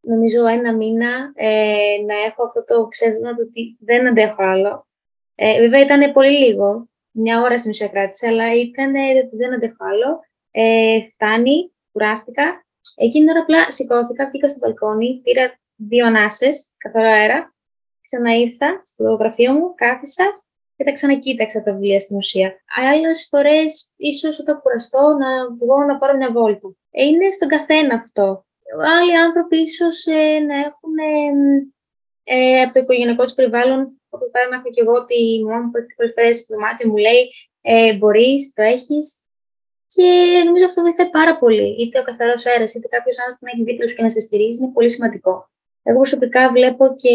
νομίζω ένα μήνα, ε, να έχω αυτό το ξέσβημα του ότι δεν αντέχω άλλο. Ε, βέβαια ήταν πολύ λίγο, μια ώρα στην ουσία κράτησε, αλλά ήταν ότι δεν αντέχω άλλο. Ε, φτάνει, κουράστηκα. Εκείνη την ώρα απλά σηκώθηκα, βγήκα στο μπαλκόνι, πήρα δύο ανάσες, καθαρό αέρα, ξαναήρθα στο γραφείο μου, κάθισα και τα ξανακοίταξα τα βιβλία στην ουσία. Άλλες φορές, ίσως όταν κουραστώ, να βγω να πάρω μια βόλτα. Ε, είναι στον καθένα αυτό. Άλλοι άνθρωποι ίσως να έχουν ε, από το οικογενειακό τους περιβάλλον, όπω παράδειγμα έχω και εγώ ότι η μαμά μου πολλέ φορέ στο δωμάτιο μου λέει ε, Μπορείς, το έχεις. Και νομίζω αυτό βοηθάει πάρα πολύ. Είτε ο καθαρός αέρας, είτε κάποιος άνθρωπος να έχει δίπλα σου και να σε στηρίζει, είναι πολύ σημαντικό. Εγώ προσωπικά βλέπω και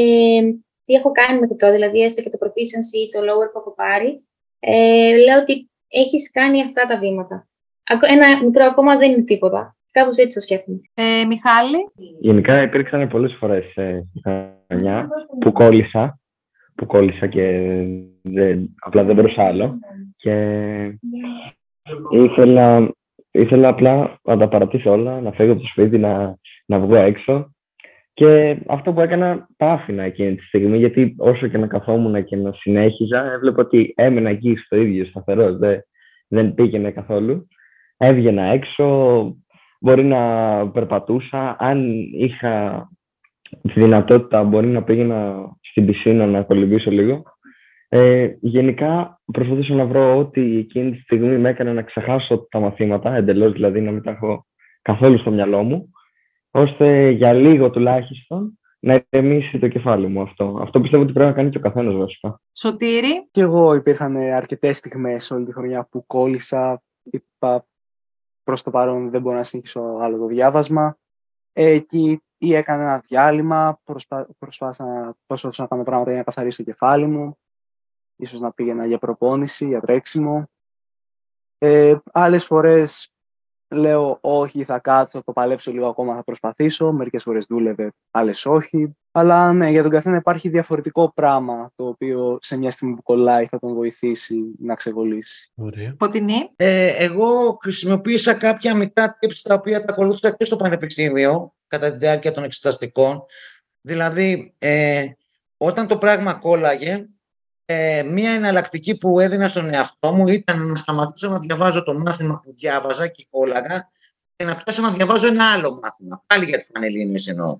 τι έχω κάνει μέχρι τώρα, δηλαδή έστω και το proficiency ή το lower που έχω πάρει, ε, λέω ότι έχεις κάνει αυτά τα βήματα. Ακο- Ένα μικρό ακόμα δεν είναι τίποτα. Κάπως έτσι το σκέφτομαι. Ε, Μιχάλη, Γενικά υπήρξαν πολλές φορές ε, στη χρονιά που κόλλησα, που κόλλησα και δεν, απλά δεν μπορούσα άλλο. Και ήθελα, ήθελα απλά να τα παρατήσω όλα, να φύγω από το σπίτι, να, να βγω έξω. Και αυτό που έκανα, τα άφηνα εκείνη τη στιγμή, γιατί όσο και να καθόμουν και να συνέχιζα, έβλεπα ότι έμενα εκεί στο ίδιο σταθερός, δεν, δεν πήγαινε καθόλου. Έβγαινα έξω, μπορεί να περπατούσα. Αν είχα τη δυνατότητα, μπορεί να πήγαινα στην πισίνα να κολυμπήσω λίγο. Ε, γενικά, προσπαθούσα να βρω ό,τι εκείνη τη στιγμή με έκανε να ξεχάσω τα μαθήματα, εντελώς δηλαδή να μην τα έχω καθόλου στο μυαλό μου, ώστε για λίγο τουλάχιστον να ηρεμήσει το κεφάλι μου αυτό. Αυτό πιστεύω ότι πρέπει να κάνει και ο καθένας βασικά. Σωτήρη, Και εγώ υπήρχαν αρκετές στιγμές όλη τη χρονιά που κόλλησα, είπα προς το παρόν δεν μπορώ να συνεχίσω άλλο το διάβασμα. Ε, Εκεί ή έκανα ένα διάλειμμα, προσπα... προσπάθησα, να... προσπαθούσα να κάνω πράγματα για να καθαρίσω το κεφάλι μου, ίσως να πήγαινα για προπόνηση, για τρέξιμο. Ε, άλλες φορές λέω όχι, θα κάτσω, θα το παλέψω λίγο ακόμα, θα προσπαθήσω. Μερικές φορές δούλευε, άλλες όχι. Αλλά ναι, για τον καθένα υπάρχει διαφορετικό πράγμα το οποίο σε μια στιγμή που κολλάει θα τον βοηθήσει να ξεβολήσει. Ωραία. Ποτινή. Ε, εγώ χρησιμοποίησα κάποια μικρά tips τα οποία τα ακολούθησα και στο πανεπιστήμιο κατά τη διάρκεια των εξεταστικών. Δηλαδή, ε, όταν το πράγμα κόλλαγε, ε, μία εναλλακτική που έδινα στον εαυτό μου ήταν να σταματήσω να διαβάζω το μάθημα που διάβαζα και κόλλαγα και να πιάσω να διαβάζω ένα άλλο μάθημα. Πάλι για τις Πανελλήνιες εννοώ.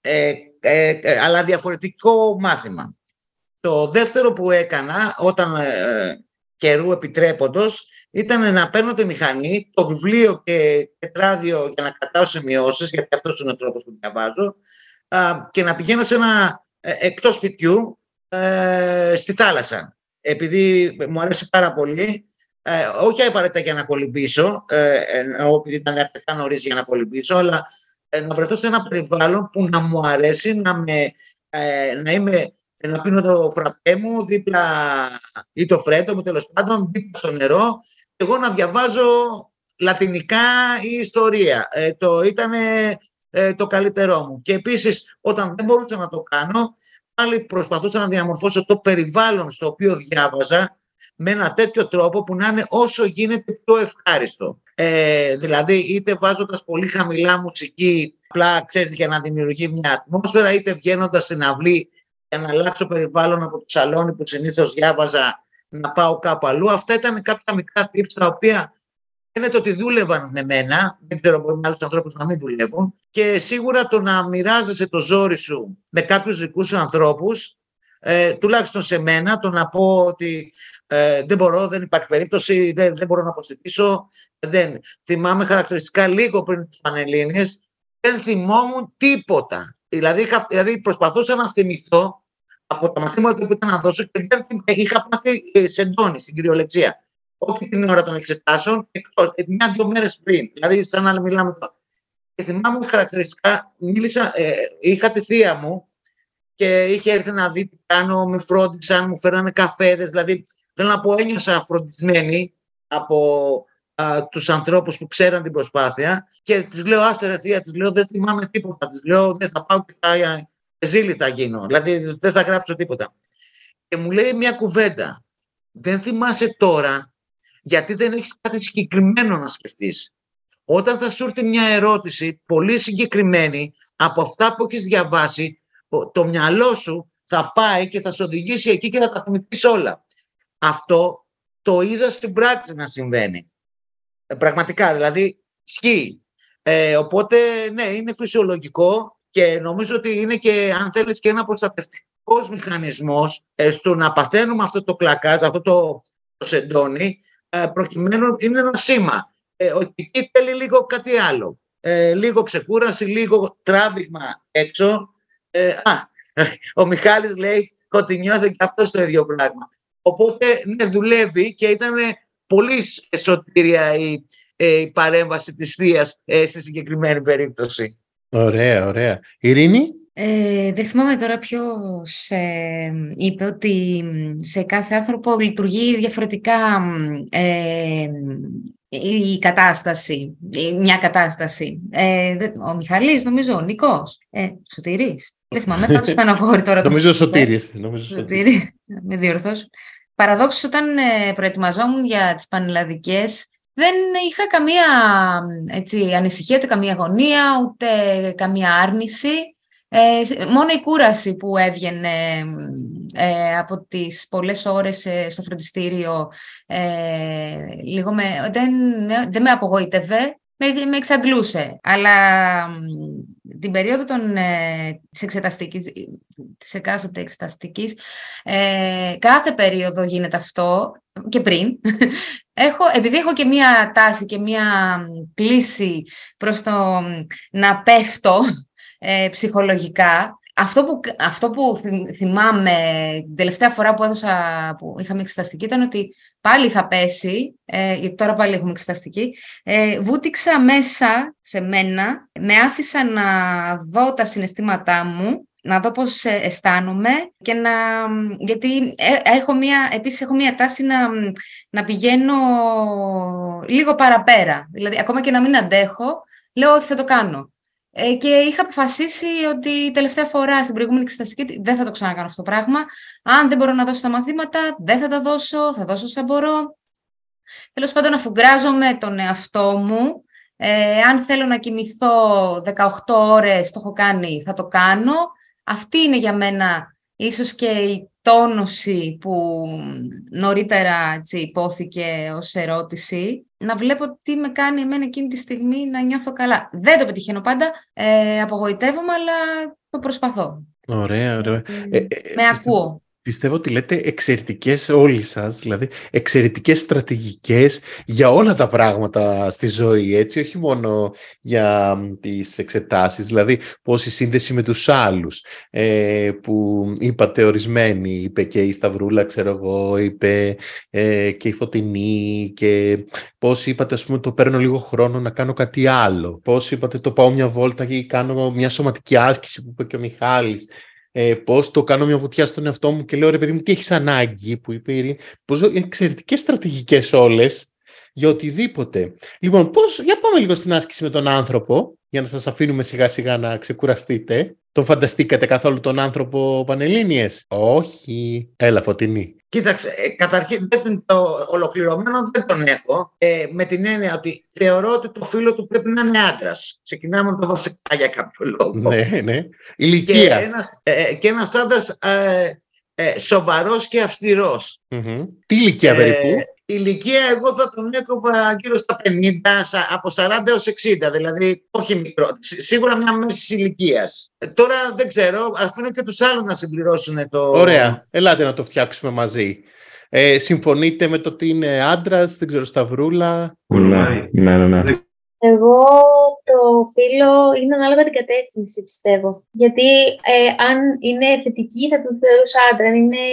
Ε, ε, ε, αλλά διαφορετικό μάθημα. Το δεύτερο που έκανα όταν ε, καιρού επιτρέποντος ήταν να παίρνω τη μηχανή, το βιβλίο και τετράδιο για να κρατάω σημειώσεις, γιατί αυτός είναι ο τρόπος που διαβάζω, α, και να πηγαίνω σε ένα ε, εκτός σπιτιού ε, στη θάλασσα. Επειδή μου αρέσει πάρα πολύ, ε, όχι απαραίτητα για να κολυμπήσω, ε, επειδή ήταν αρκετά νωρίς για να κολυμπήσω, αλλά ε, να βρεθώ σε ένα περιβάλλον που να μου αρέσει, να, με, ε, να, είμαι, να πίνω το φραπέ μου δίπλα ή το φρέτο μου τέλος πάντων δίπλα στο νερό και εγώ να διαβάζω λατινικά ή ιστορία. Ε, το ήταν το καλύτερό μου. Και επίσης όταν δεν μπορούσα να το κάνω πάλι προσπαθούσα να διαμορφώσω το περιβάλλον στο οποίο διάβαζα με ένα τέτοιο τρόπο που να είναι όσο γίνεται πιο ευχάριστο. Ε, δηλαδή, είτε βάζοντας πολύ χαμηλά μουσική, απλά ξέρεις για να δημιουργεί μια ατμόσφαιρα, είτε βγαίνοντας στην αυλή για να αλλάξω περιβάλλον από το σαλόνι που συνήθως διάβαζα να πάω κάπου αλλού. Αυτά ήταν κάποια μικρά tips τα οποία φαίνεται ότι δούλευαν με μένα. Δεν ξέρω, μπορεί με άλλους ανθρώπους να μην δουλεύουν. Και σίγουρα το να μοιράζεσαι το ζόρι σου με κάποιους δικούς σου ανθρώπους, ε, τουλάχιστον σε μένα, το να πω ότι ε, δεν μπορώ, δεν υπάρχει περίπτωση, δεν, δεν μπορώ να αποστηθήσω. Δεν. Θυμάμαι χαρακτηριστικά λίγο πριν τις Πανελλήνιες, δεν θυμόμουν τίποτα. Δηλαδή, είχα, δηλαδή προσπαθούσα να θυμηθώ από τα μαθήματα που ήταν να δώσω και δεν είχα πάθει ε, σεντόνι στην κυριολεξία. Όχι την ώρα των εξετάσεων, εκτός, ε, μια-δυο μέρες πριν. Δηλαδή, σαν να μιλάμε τώρα. Και θυμάμαι χαρακτηριστικά, μίλησα, ε, είχα τη θεία μου και είχε έρθει να δει τι κάνω, με φρόντισαν, μου φέρανε καφέδες, δηλαδή Θέλω να πω, ένιωσα φροντισμένη από α, τους ανθρώπους που ξέραν την προσπάθεια και της λέω, άσε ρε θεία, της λέω, δεν θυμάμαι τίποτα. Της λέω, δεν θα πάω και θα, ζήλι θα γίνω. Δηλαδή, δεν θα γράψω τίποτα. Και μου λέει μια κουβέντα. Δεν θυμάσαι τώρα, γιατί δεν έχεις κάτι συγκεκριμένο να σκεφτείς. Όταν θα σου έρθει μια ερώτηση πολύ συγκεκριμένη από αυτά που έχεις διαβάσει, το μυαλό σου θα πάει και θα σε οδηγήσει εκεί και θα τα θυμηθείς όλα. Αυτό το είδα στην πράξη να συμβαίνει. Ε, πραγματικά, δηλαδή, σκύει. Ε, οπότε, ναι, είναι φυσιολογικό και νομίζω ότι είναι και, αν θέλεις, και ένα προστατευτικός μηχανισμός ε, στο να παθαίνουμε αυτό το κλακάζ, αυτό το, το σεντόνι, ε, προκειμένου είναι ένα σήμα. Ε, ότι εκεί θέλει λίγο κάτι άλλο. Ε, λίγο ξεκούραση, λίγο τράβηγμα έξω. Ε, α, ο Μιχάλης λέει ότι νιώθει και αυτό το ίδιο πράγμα. Οπότε ναι, δουλεύει και ήταν πολύ σωτήρια η, ε, η παρέμβαση της θείας ε, στη συγκεκριμένη περίπτωση. Ωραία, ωραία. Ειρήνη; Ε, δεν θυμάμαι τώρα ποιος ε, είπε ότι σε κάθε άνθρωπο λειτουργεί διαφορετικά ε, η κατάσταση, μια κατάσταση. Ε, ο Μιχαλής, νομίζω, ο Νικός, ε, Σωτήρης. Δεν θυμάμαι, πάντως ήταν αγόρι τώρα. νομίζω Σωτήρης. Νομίζω Σωτήρης, με διορθώσω. Παραδόξως, όταν ε, προετοιμαζόμουν για τις πανελλαδικές, δεν είχα καμία έτσι, ανησυχία, ούτε καμία αγωνία, ούτε καμία άρνηση. Ε, μόνο η κούραση που έβγαινε ε, από τις πολλές ώρες στο φροντιστήριο λίγο με, δεν, δεν με απογοήτευε, με, με εξαντλούσε. Αλλά την περίοδο των, ε, της εξεταστικής, της εκάστοτε εξεταστικής, ε, κάθε περίοδο γίνεται αυτό και πριν. Έχω, επειδή έχω και μία τάση και μία κλίση προς το να πέφτω ε, ψυχολογικά, αυτό που, αυτό που θυμάμαι την τελευταία φορά που έδωσα, που είχαμε εξεταστική ήταν ότι πάλι είχα πέσει, ε, γιατί τώρα πάλι έχουμε εξεταστική, ε, βούτυξα μέσα σε μένα, με άφησα να δω τα συναισθήματά μου, να δω πώς ε, αισθάνομαι και να... Γιατί ε, έχω μία, επίσης έχω μία τάση να, να πηγαίνω λίγο παραπέρα. Δηλαδή, ακόμα και να μην αντέχω, λέω ότι θα το κάνω. Ε, και είχα αποφασίσει ότι τελευταία φορά στην προηγούμενη εξεταστική δεν θα το ξανακάνω αυτό το πράγμα. Αν δεν μπορώ να δώσω τα μαθήματα, δεν θα τα δώσω, θα δώσω όσα μπορώ. Τέλος πάντων, αφουγκράζομαι τον εαυτό μου. Ε, αν θέλω να κοιμηθώ 18 ώρες, το έχω κάνει, θα το κάνω. Αυτή είναι για μένα ίσως και η τόνωση που νωρίτερα έτσι, υπόθηκε ως ερώτηση. Να βλέπω τι με κάνει εμένα εκείνη τη στιγμή να νιώθω καλά. Δεν το πετυχαίνω πάντα, ε, απογοητεύομαι, αλλά το προσπαθώ. Ωραία, ωραία. Ε, ε, με ακούω. Πιστεύω ότι λέτε εξαιρετικές όλοι σας, δηλαδή εξαιρετικές στρατηγικές για όλα τα πράγματα στη ζωή, έτσι, όχι μόνο για τις εξετάσεις, δηλαδή πώς η σύνδεση με τους άλλους, ε, που είπατε ορισμένοι, είπε και η Σταυρούλα, ξέρω εγώ, είπε ε, και η Φωτεινή και πώς είπατε, ας πούμε, το παίρνω λίγο χρόνο να κάνω κάτι άλλο, πώς είπατε το πάω μια βόλτα και κάνω μια σωματική άσκηση που είπε και ο Μιχάλης, ε, πώς το κάνω μια βουτιά στον εαυτό μου και λέω ρε παιδί μου, τι έχεις ανάγκη που είπε η Ειρήνη. Πώς εξαιρετικές στρατηγικές όλες για οτιδήποτε. Λοιπόν, πώς, για πάμε λίγο στην άσκηση με τον άνθρωπο, για να σας αφήνουμε σιγά σιγά να ξεκουραστείτε. Τον φανταστήκατε καθόλου τον άνθρωπο Πανελλήνιες; Όχι. Έλα, Φωτεινή. Κοίταξε, ε, καταρχήν δεν το ολοκληρωμένο δεν τον έχω, ε, με την έννοια ότι θεωρώ ότι το φίλο του πρέπει να είναι άντρας. Ξεκινάμε από το βασικά για κάποιο λόγο. Ναι, ναι. Ηλικία. Και ένας, ε, και ένας άντρας ε, ε, σοβαρός και αυστηρός. Mm-hmm. Τι ηλικία Ε, περίπου; Ηλικία εγώ θα τον έκοβα γύρω στα 50, σα- από 40 έως 60, δηλαδή όχι μικρό, σι- σίγουρα μια μέσης ηλικίας. Τώρα δεν ξέρω, αφήνω και τους άλλους να συμπληρώσουν το... Ωραία. Ελάτε να το φτιάξουμε μαζί. Ε, συμφωνείτε με το ότι είναι άντρας, δεν ξέρω, Σταυρούλα; Ναι, ναι, ναι. ναι. Εγώ το φίλο είναι ανάλογα την κατεύθυνση, πιστεύω. Γιατί ε, αν είναι θετική θα τον θεωρούσα άντρα. Αν είναι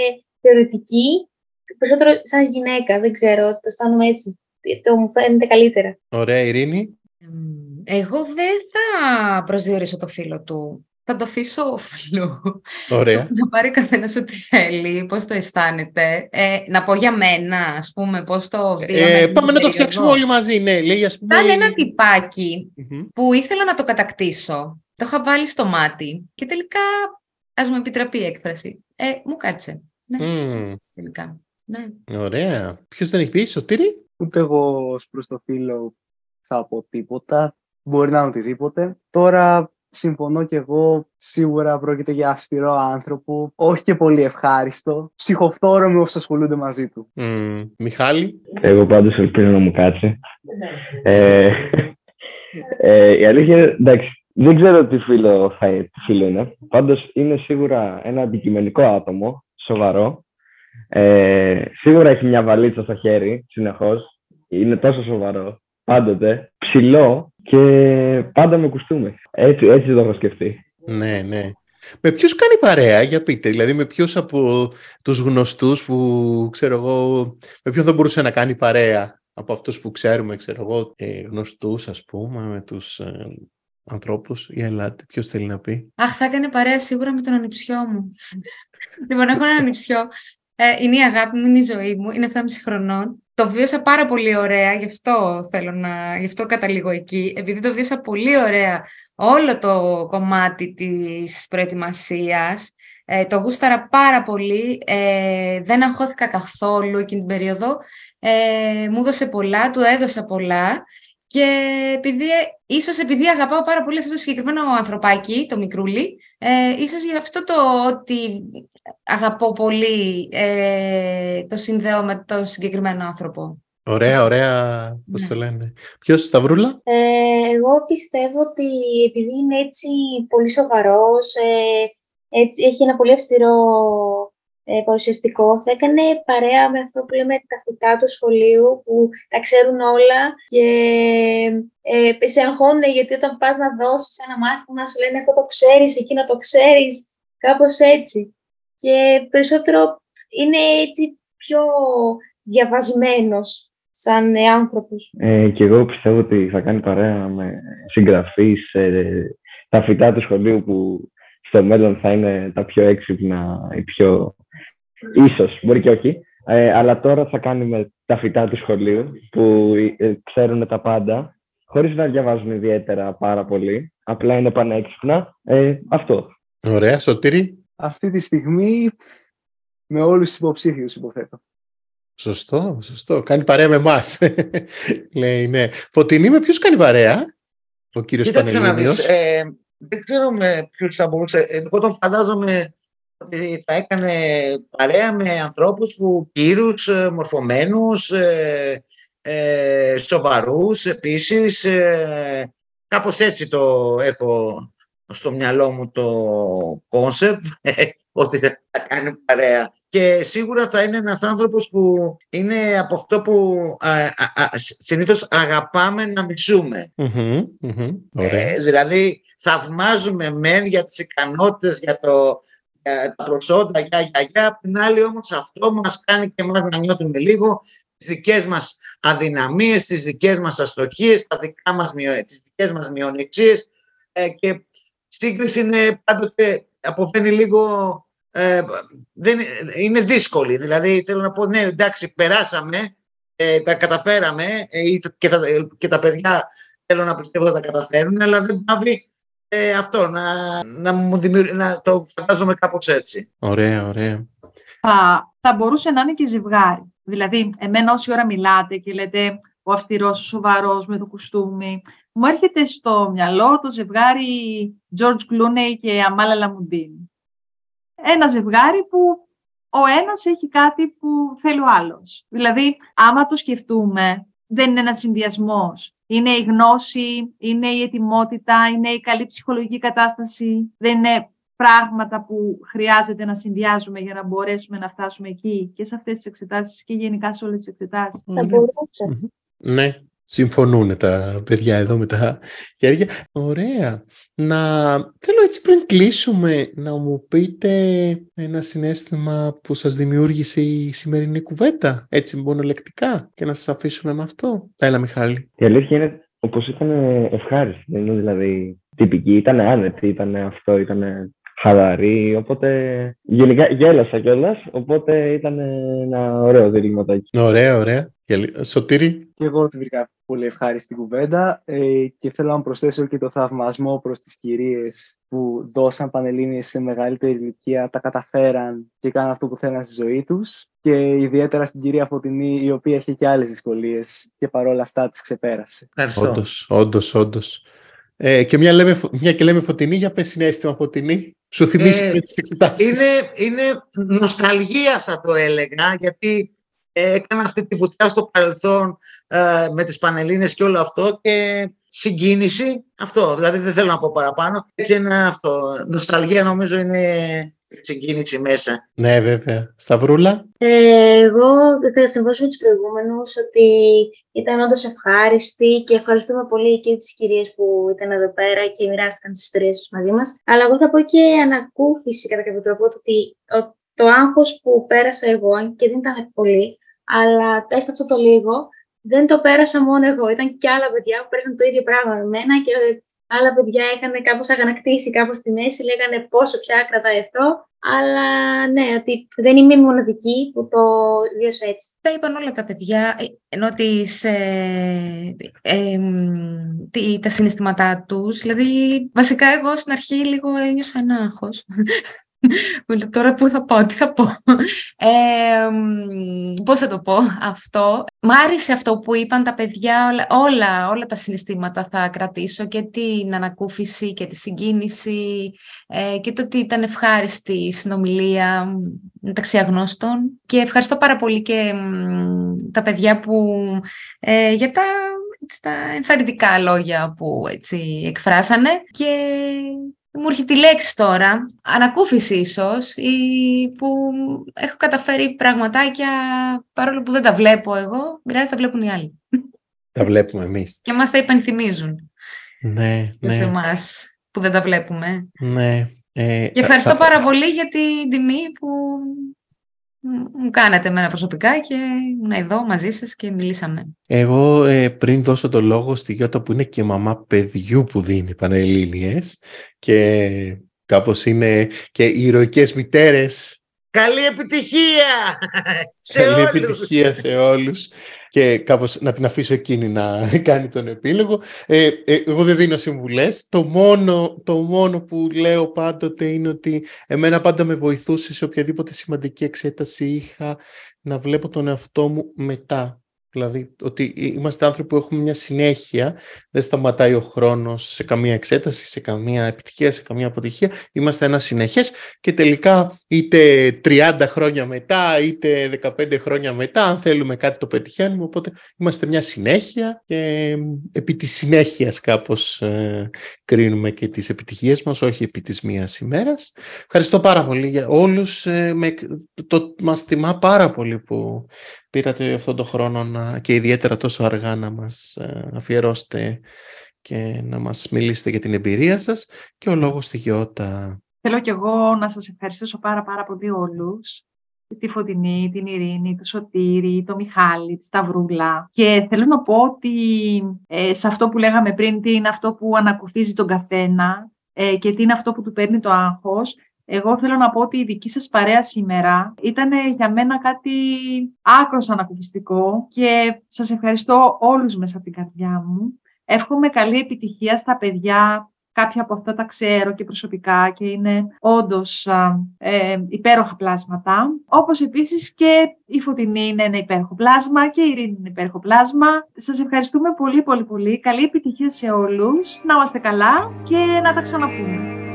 θεωρητική, περισσότερο σαν γυναίκα. Δεν ξέρω, το αισθάνομαι έτσι. Το μου φαίνεται καλύτερα. Ωραία, Ειρήνη. Μ, Εγώ δεν θα προσδιορίσω το φίλο του. Θα το αφήσω όφιλο. Ωραία. Να πάρει καθένας ό,τι θέλει, πώς το αισθάνεται. Ε, να πω για μένα, ας πούμε, πώς το βίωνα. Ε, εκείνη πάμε την να το περίοδο. φτιάξουμε όλοι μαζί. Ναι, λέει ας πούμε... Ήταν ένα τυπάκι Μμμ. που ήθελα να το κατακτήσω. Το είχα βάλει στο μάτι και τελικά, ας μου επιτραπεί η έκφραση, ε, μου κάτσε. Ναι, Μμ, τελικά. Ναι. Ωραία. Ποιος δεν έχει πει, Σωτήρη; Ούτε εγώ ως προς το φίλο θα πω τίποτα. Μπορεί να είναι οτιδήποτε. Τώρα συμφωνώ και εγώ. Σίγουρα πρόκειται για αυστηρό άνθρωπο. Όχι και πολύ ευχάριστο. Ψυχοφθόρο με όσους ασχολούνται μαζί του. Μμ, Μιχάλη; Εγώ πάντως ελπίζω να μου κάτσει. Ε, ε, η αλήθεια είναι, εντάξει, δεν ξέρω τι φίλο, θα, τι φίλο είναι. Πάντως είναι σίγουρα ένα αντικειμενικό άτομο, σοβαρό. Ε, σίγουρα έχει μια βαλίτσα στο χέρι, συνεχώς. Είναι τόσο σοβαρό, πάντοτε. Ψηλό και πάντα με κουστούμε. Έτσι, έτσι το έχω σκεφτεί. Ναι, ναι. Με ποιους κάνει παρέα, για πείτε. Δηλαδή με ποιους από τους γνωστούς που, ξέρω εγώ, με ποιον θα μπορούσε να κάνει παρέα; Από αυτούς που ξέρουμε, ξέρω εγώ, ε, γνωστούς ας πούμε, με τους ε, ανθρώπους. Για ελάτε, ποιος θέλει να πει; Αχ, θα έκανε παρέα σίγουρα με τον ανιψιό μου. λοιπόν, έχω έναν ανιψιό. Ε, είναι η αγάπη μου, είναι η ζωή μου. Είναι 7,5 χρονών. Το βίωσα πάρα πολύ ωραία, γι' αυτό θέλω να, γι' αυτό καταλήγω εκεί. Επειδή το βίωσα πολύ ωραία όλο το κομμάτι της προετοιμασίας, ε, το γούσταρα πάρα πολύ, ε, δεν αγχώθηκα καθόλου εκείνη την περίοδο. Ε, μου έδωσε πολλά, του έδωσα πολλά και επειδή, ίσως επειδή αγαπάω πάρα πολύ αυτό το συγκεκριμένο ανθρωπάκι, το μικρούλι, ε, ίσως γι' αυτό το ότι αγαπώ πολύ ε, το συνδέω με το συγκεκριμένο άνθρωπο. Ωραία, ωραία, πώς Ναι. το λένε. Ποιος, Σταυρούλα; Ε, εγώ πιστεύω ότι επειδή είναι έτσι πολύ σοβαρός, ε, έτσι, έχει ένα πολύ αυστηρό ε, παρουσιαστικό, θα έκανε παρέα με αυτό που λέμε τα φυτά του σχολείου που τα ξέρουν όλα και ε, σε αγχώνουν γιατί όταν πας να δώσεις ένα μάθημα σου λένε αυτό το ξέρεις, εκείνο το ξέρεις, κάπως έτσι. Και περισσότερο είναι έτσι πιο διαβασμένος σαν ε, άνθρωπος. Ε, και εγώ πιστεύω ότι θα κάνει παρέα με συγγραφείς, ε, τα φυτά του σχολείου που στο μέλλον θα είναι τα πιο έξυπνα ή πιο... Ίσως, μπορεί και όχι. Ε, αλλά τώρα θα κάνουμε τα φυτά του σχολείου που ε, ξέρουν τα πάντα χωρίς να διαβάζουν ιδιαίτερα πάρα πολύ. Απλά είναι πανέξυπνα. Ε, αυτό. Ωραία. Σωτήρη. Αυτή τη στιγμή με όλους τους υποψήφιους υποθέτω. Σωστό, σωστό. Κάνει παρέα με εμάς. Λέει, ναι. Φωτεινή με ποιους κάνει παρέα, ο κύριος Κοίταξε να Πανελλήνιος; δεις, ε, δεν ξέρω με ποιους θα μπορούσε. Εγώ τον φαντάζομαι ότι θα έκανε παρέα με ανθρώπους που κύρους, ε, μορφωμένους, ε, ε, σοβαρούς επίσης. Ε, κάπως έτσι το έχω στο μυαλό μου το concept, ότι θα κάνει παρέα. Και σίγουρα θα είναι ένας άνθρωπος που είναι από αυτό που α, α, α, συνήθως αγαπάμε να μισούμε. Μμμ, μμμ. Ωραία. Ε, δηλαδή θαυμάζουμε μεν για τις ικανότητες, για, το, για τα προσόντα, για, για, για. Απ' την άλλη όμως αυτό μας κάνει και εμάς να νιώθουμε λίγο τις δικές μας αδυναμίες, τις δικές μας αστοχίες, τα δικά μας, μειω- τις δικές μας μειονεξίες ε, και σύγκριση είναι πάντοτε αποφαίνει λίγο ε, δεν, είναι δύσκολη. Δηλαδή θέλω να πω ναι εντάξει περάσαμε, ε, τα καταφέραμε ε, ή το- και, τα, και τα παιδιά θέλω να πιστεύω θα τα καταφέρουν αλλά δεν πάβει ε, αυτό να, να, μου δημιουργ- να το φαντάζομαι κάπως έτσι. Ωραία, ωραία. θα, θα μπορούσε να είναι και ζευγάρι. Δηλαδή, εμένα όση ώρα μιλάτε και λέτε ο αυστηρός, ο σοβαρός με το κουστούμι, μου έρχεται στο μυαλό το ζευγάρι George Clooney και Αμάλα Λαμουντίν. Ένα ζευγάρι που ο ένας έχει κάτι που θέλει ο άλλος. Δηλαδή, άμα το σκεφτούμε, δεν είναι ένας συνδυασμός. Είναι η γνώση, είναι η ετοιμότητα, είναι η καλή ψυχολογική κατάσταση. Δεν είναι πράγματα που χρειάζεται να συνδυάζουμε για να μπορέσουμε να φτάσουμε εκεί και σε αυτές τις εξετάσεις και γενικά σε όλες τις εξετάσεις. Θα μπορούσε. Ναι, συμφωνούν τα παιδιά εδώ με τα χέρια. Ωραία. Να θέλω έτσι πριν κλείσουμε να μου πείτε ένα συνέστημα που σας δημιούργησε η σημερινή κουβέντα, έτσι μονολεκτικά και να σας αφήσουμε με αυτό. Έλα Μιχάλη. Η αλήθεια είναι όπως ήταν ευχάριστη. Δεν είναι δηλαδή τυπική. Ήταν άνετη, ήταν αυτό, ήταν χαλαρή. Οπότε γενικά γέλασα κιόλας. Οπότε ήταν ένα ωραίο διλημματάκι. Ωραία, ωραία. Γελ- Σωτήρη. Και εγώ τη βρήκα πολύ ευχάριστη κουβέντα ε, και θέλω να προσθέσω και το θαυμασμό προς τις κυρίες που δώσαν πανελλήνιες σε μεγαλύτερη ηλικία, τα καταφέραν και κάναν αυτό που θέλαν στη ζωή τους και ιδιαίτερα στην κυρία Φωτεινή η οποία είχε και άλλες δυσκολίες και παρόλα αυτά τις ξεπέρασε. Ευχαριστώ. Όντως, όντως, όντως. Ε, και μια, λέμε, φω- μια και λέμε φωτεινή, για πες συνέστημα φωτεινή. Σου θυμίσει Ε, με τις εξετάσεις. Είναι, είναι νοσταλγία θα το έλεγα γιατί ε, έκανα αυτή τη βουτιά στο παρελθόν ε, με τις Πανελλήνες και όλο αυτό και συγκίνηση αυτό, δηλαδή δεν θέλω να πω παραπάνω έτσι είναι αυτό, νοσταλγία νομίζω είναι συγκίνηση μέσα Ναι, βέβαια. Σταυρούλα; Ε, εγώ θα συμφωνήσω με τους προηγούμενους ότι ήταν όντως ευχάριστη και ευχαριστούμε πολύ και τις κυρίες που ήταν εδώ πέρα και μοιράστηκαν τις ιστορίες τους μαζί μας. Αλλά εγώ θα πω και ανακούφιση κατά κάποιο τρόπο ότι ο- το άγχος που πέρασα εγώ και δεν ήταν πολύ, αλλά έστω αυτό το λίγο, δεν το πέρασα μόνο εγώ. Ήταν και άλλα παιδιά που πέρασαν το ίδιο πράγμα με μένα και άλλα παιδιά είχαν κάπως αγανακτήσει κάπως στη μέση, λέγανε πόσο πια κρατάει αυτό. Αλλά ναι, ότι δεν είμαι η μοναδική που το βίωσα έτσι. Τα είπαν όλα τα παιδιά, ε, ενώ τις, ε, ε, μ, τι- τα συναισθήματά τους. Δηλαδή, βασικά εγώ στην αρχή λίγο ένιωσα ένα άγχος. Μου λέω, Τώρα πού θα πω, τι θα πω; Ε, μ, πώς θα το πω αυτό. Μ' άρεσε αυτό που είπαν τα παιδιά, όλα, όλα, όλα τα συναισθήματα θα κρατήσω και την ανακούφιση και τη συγκίνηση ε, και το ότι ήταν ευχάριστη η συνομιλία μ, μεταξύ αγνώστων. Και ευχαριστώ πάρα πολύ και μ, τα παιδιά που ε, για τα, έτσι, τα ενθαρρυντικά λόγια που έτσι εκφράσανε και μου έρχεται η λέξη τώρα, ανακούφιση ίσως, ή που έχω καταφέρει πραγματάκια παρόλο που δεν τα βλέπω εγώ, μοιράζει τα βλέπουν οι άλλοι. Τα βλέπουμε εμείς. Και μας τα υπενθυμίζουν Ναι, σε ναι, εμά που δεν τα βλέπουμε. ναι. Ε, Και ευχαριστώ θα- πάρα πολύ για την τιμή που μου- μου κάνατε εμένα προσωπικά και ήμουν εδώ μαζί σας και μιλήσαμε. Εγώ ε, πριν δώσω το λόγο στη Γιώτα που είναι και μαμά παιδιού που δίνει Πανελλήνιες και κάπως είναι και οι ηρωικές μητέρες. Καλή επιτυχία σε Καλή όλους. επιτυχία σε όλους και κάπως να την αφήσω εκείνη να κάνει τον επίλογο. Ε, ε, εγώ δεν δίνω συμβουλές. Το μόνο, το μόνο που λέω πάντοτε είναι ότι εμένα πάντα με βοηθούσε σε οποιαδήποτε σημαντική εξέταση είχα να βλέπω τον εαυτό μου μετά. Δηλαδή ότι είμαστε άνθρωποι που έχουμε μια συνέχεια, δεν σταματάει ο χρόνος σε καμία εξέταση, σε καμία επιτυχία, σε καμία αποτυχία. Είμαστε ένα συνεχές και τελικά είτε 30 χρόνια μετά, είτε 15 χρόνια μετά, αν θέλουμε κάτι το πετυχαίνουμε, οπότε είμαστε μια συνέχεια και επί της συνέχειας κάπως ε, κρίνουμε και τις επιτυχίες μας, όχι επί της μίας ημέρας. Ευχαριστώ πάρα πολύ για όλους, ε, με, το, μας τιμά πάρα πολύ που πήρατε αυτόν τον χρόνο να, και ιδιαίτερα τόσο αργά να μας ε, αφιερώσετε και να μας μιλήσετε για την εμπειρία σας και ο λόγος στη Γιώτα. Θέλω κι εγώ να σας ευχαριστήσω πάρα πάρα πολύ όλους τη Φωτεινή, την Ειρήνη, το Σωτήρη, το Μιχάλη, τη Σταυρούλα. Και θέλω να πω ότι ε, σε αυτό που λέγαμε πριν, τι είναι αυτό που ανακουφίζει τον καθένα ε, και τι είναι αυτό που του παίρνει το άγχος, εγώ θέλω να πω ότι η δική σας παρέα σήμερα ήταν για μένα κάτι άκρος ανακουφιστικό και σας ευχαριστώ όλους μέσα από την καρδιά μου. Εύχομαι καλή επιτυχία στα παιδιά. Κάποια από αυτά τα ξέρω και προσωπικά και είναι όντως ε, υπέροχα πλάσματα. Όπως επίσης και η Φωτεινή είναι ένα υπέροχο πλάσμα και η Ειρήνη είναι υπέροχο πλάσμα. Σας ευχαριστούμε πολύ πολύ πολύ. Καλή επιτυχία σε όλους. Να είμαστε καλά και να τα ξαναπούμε.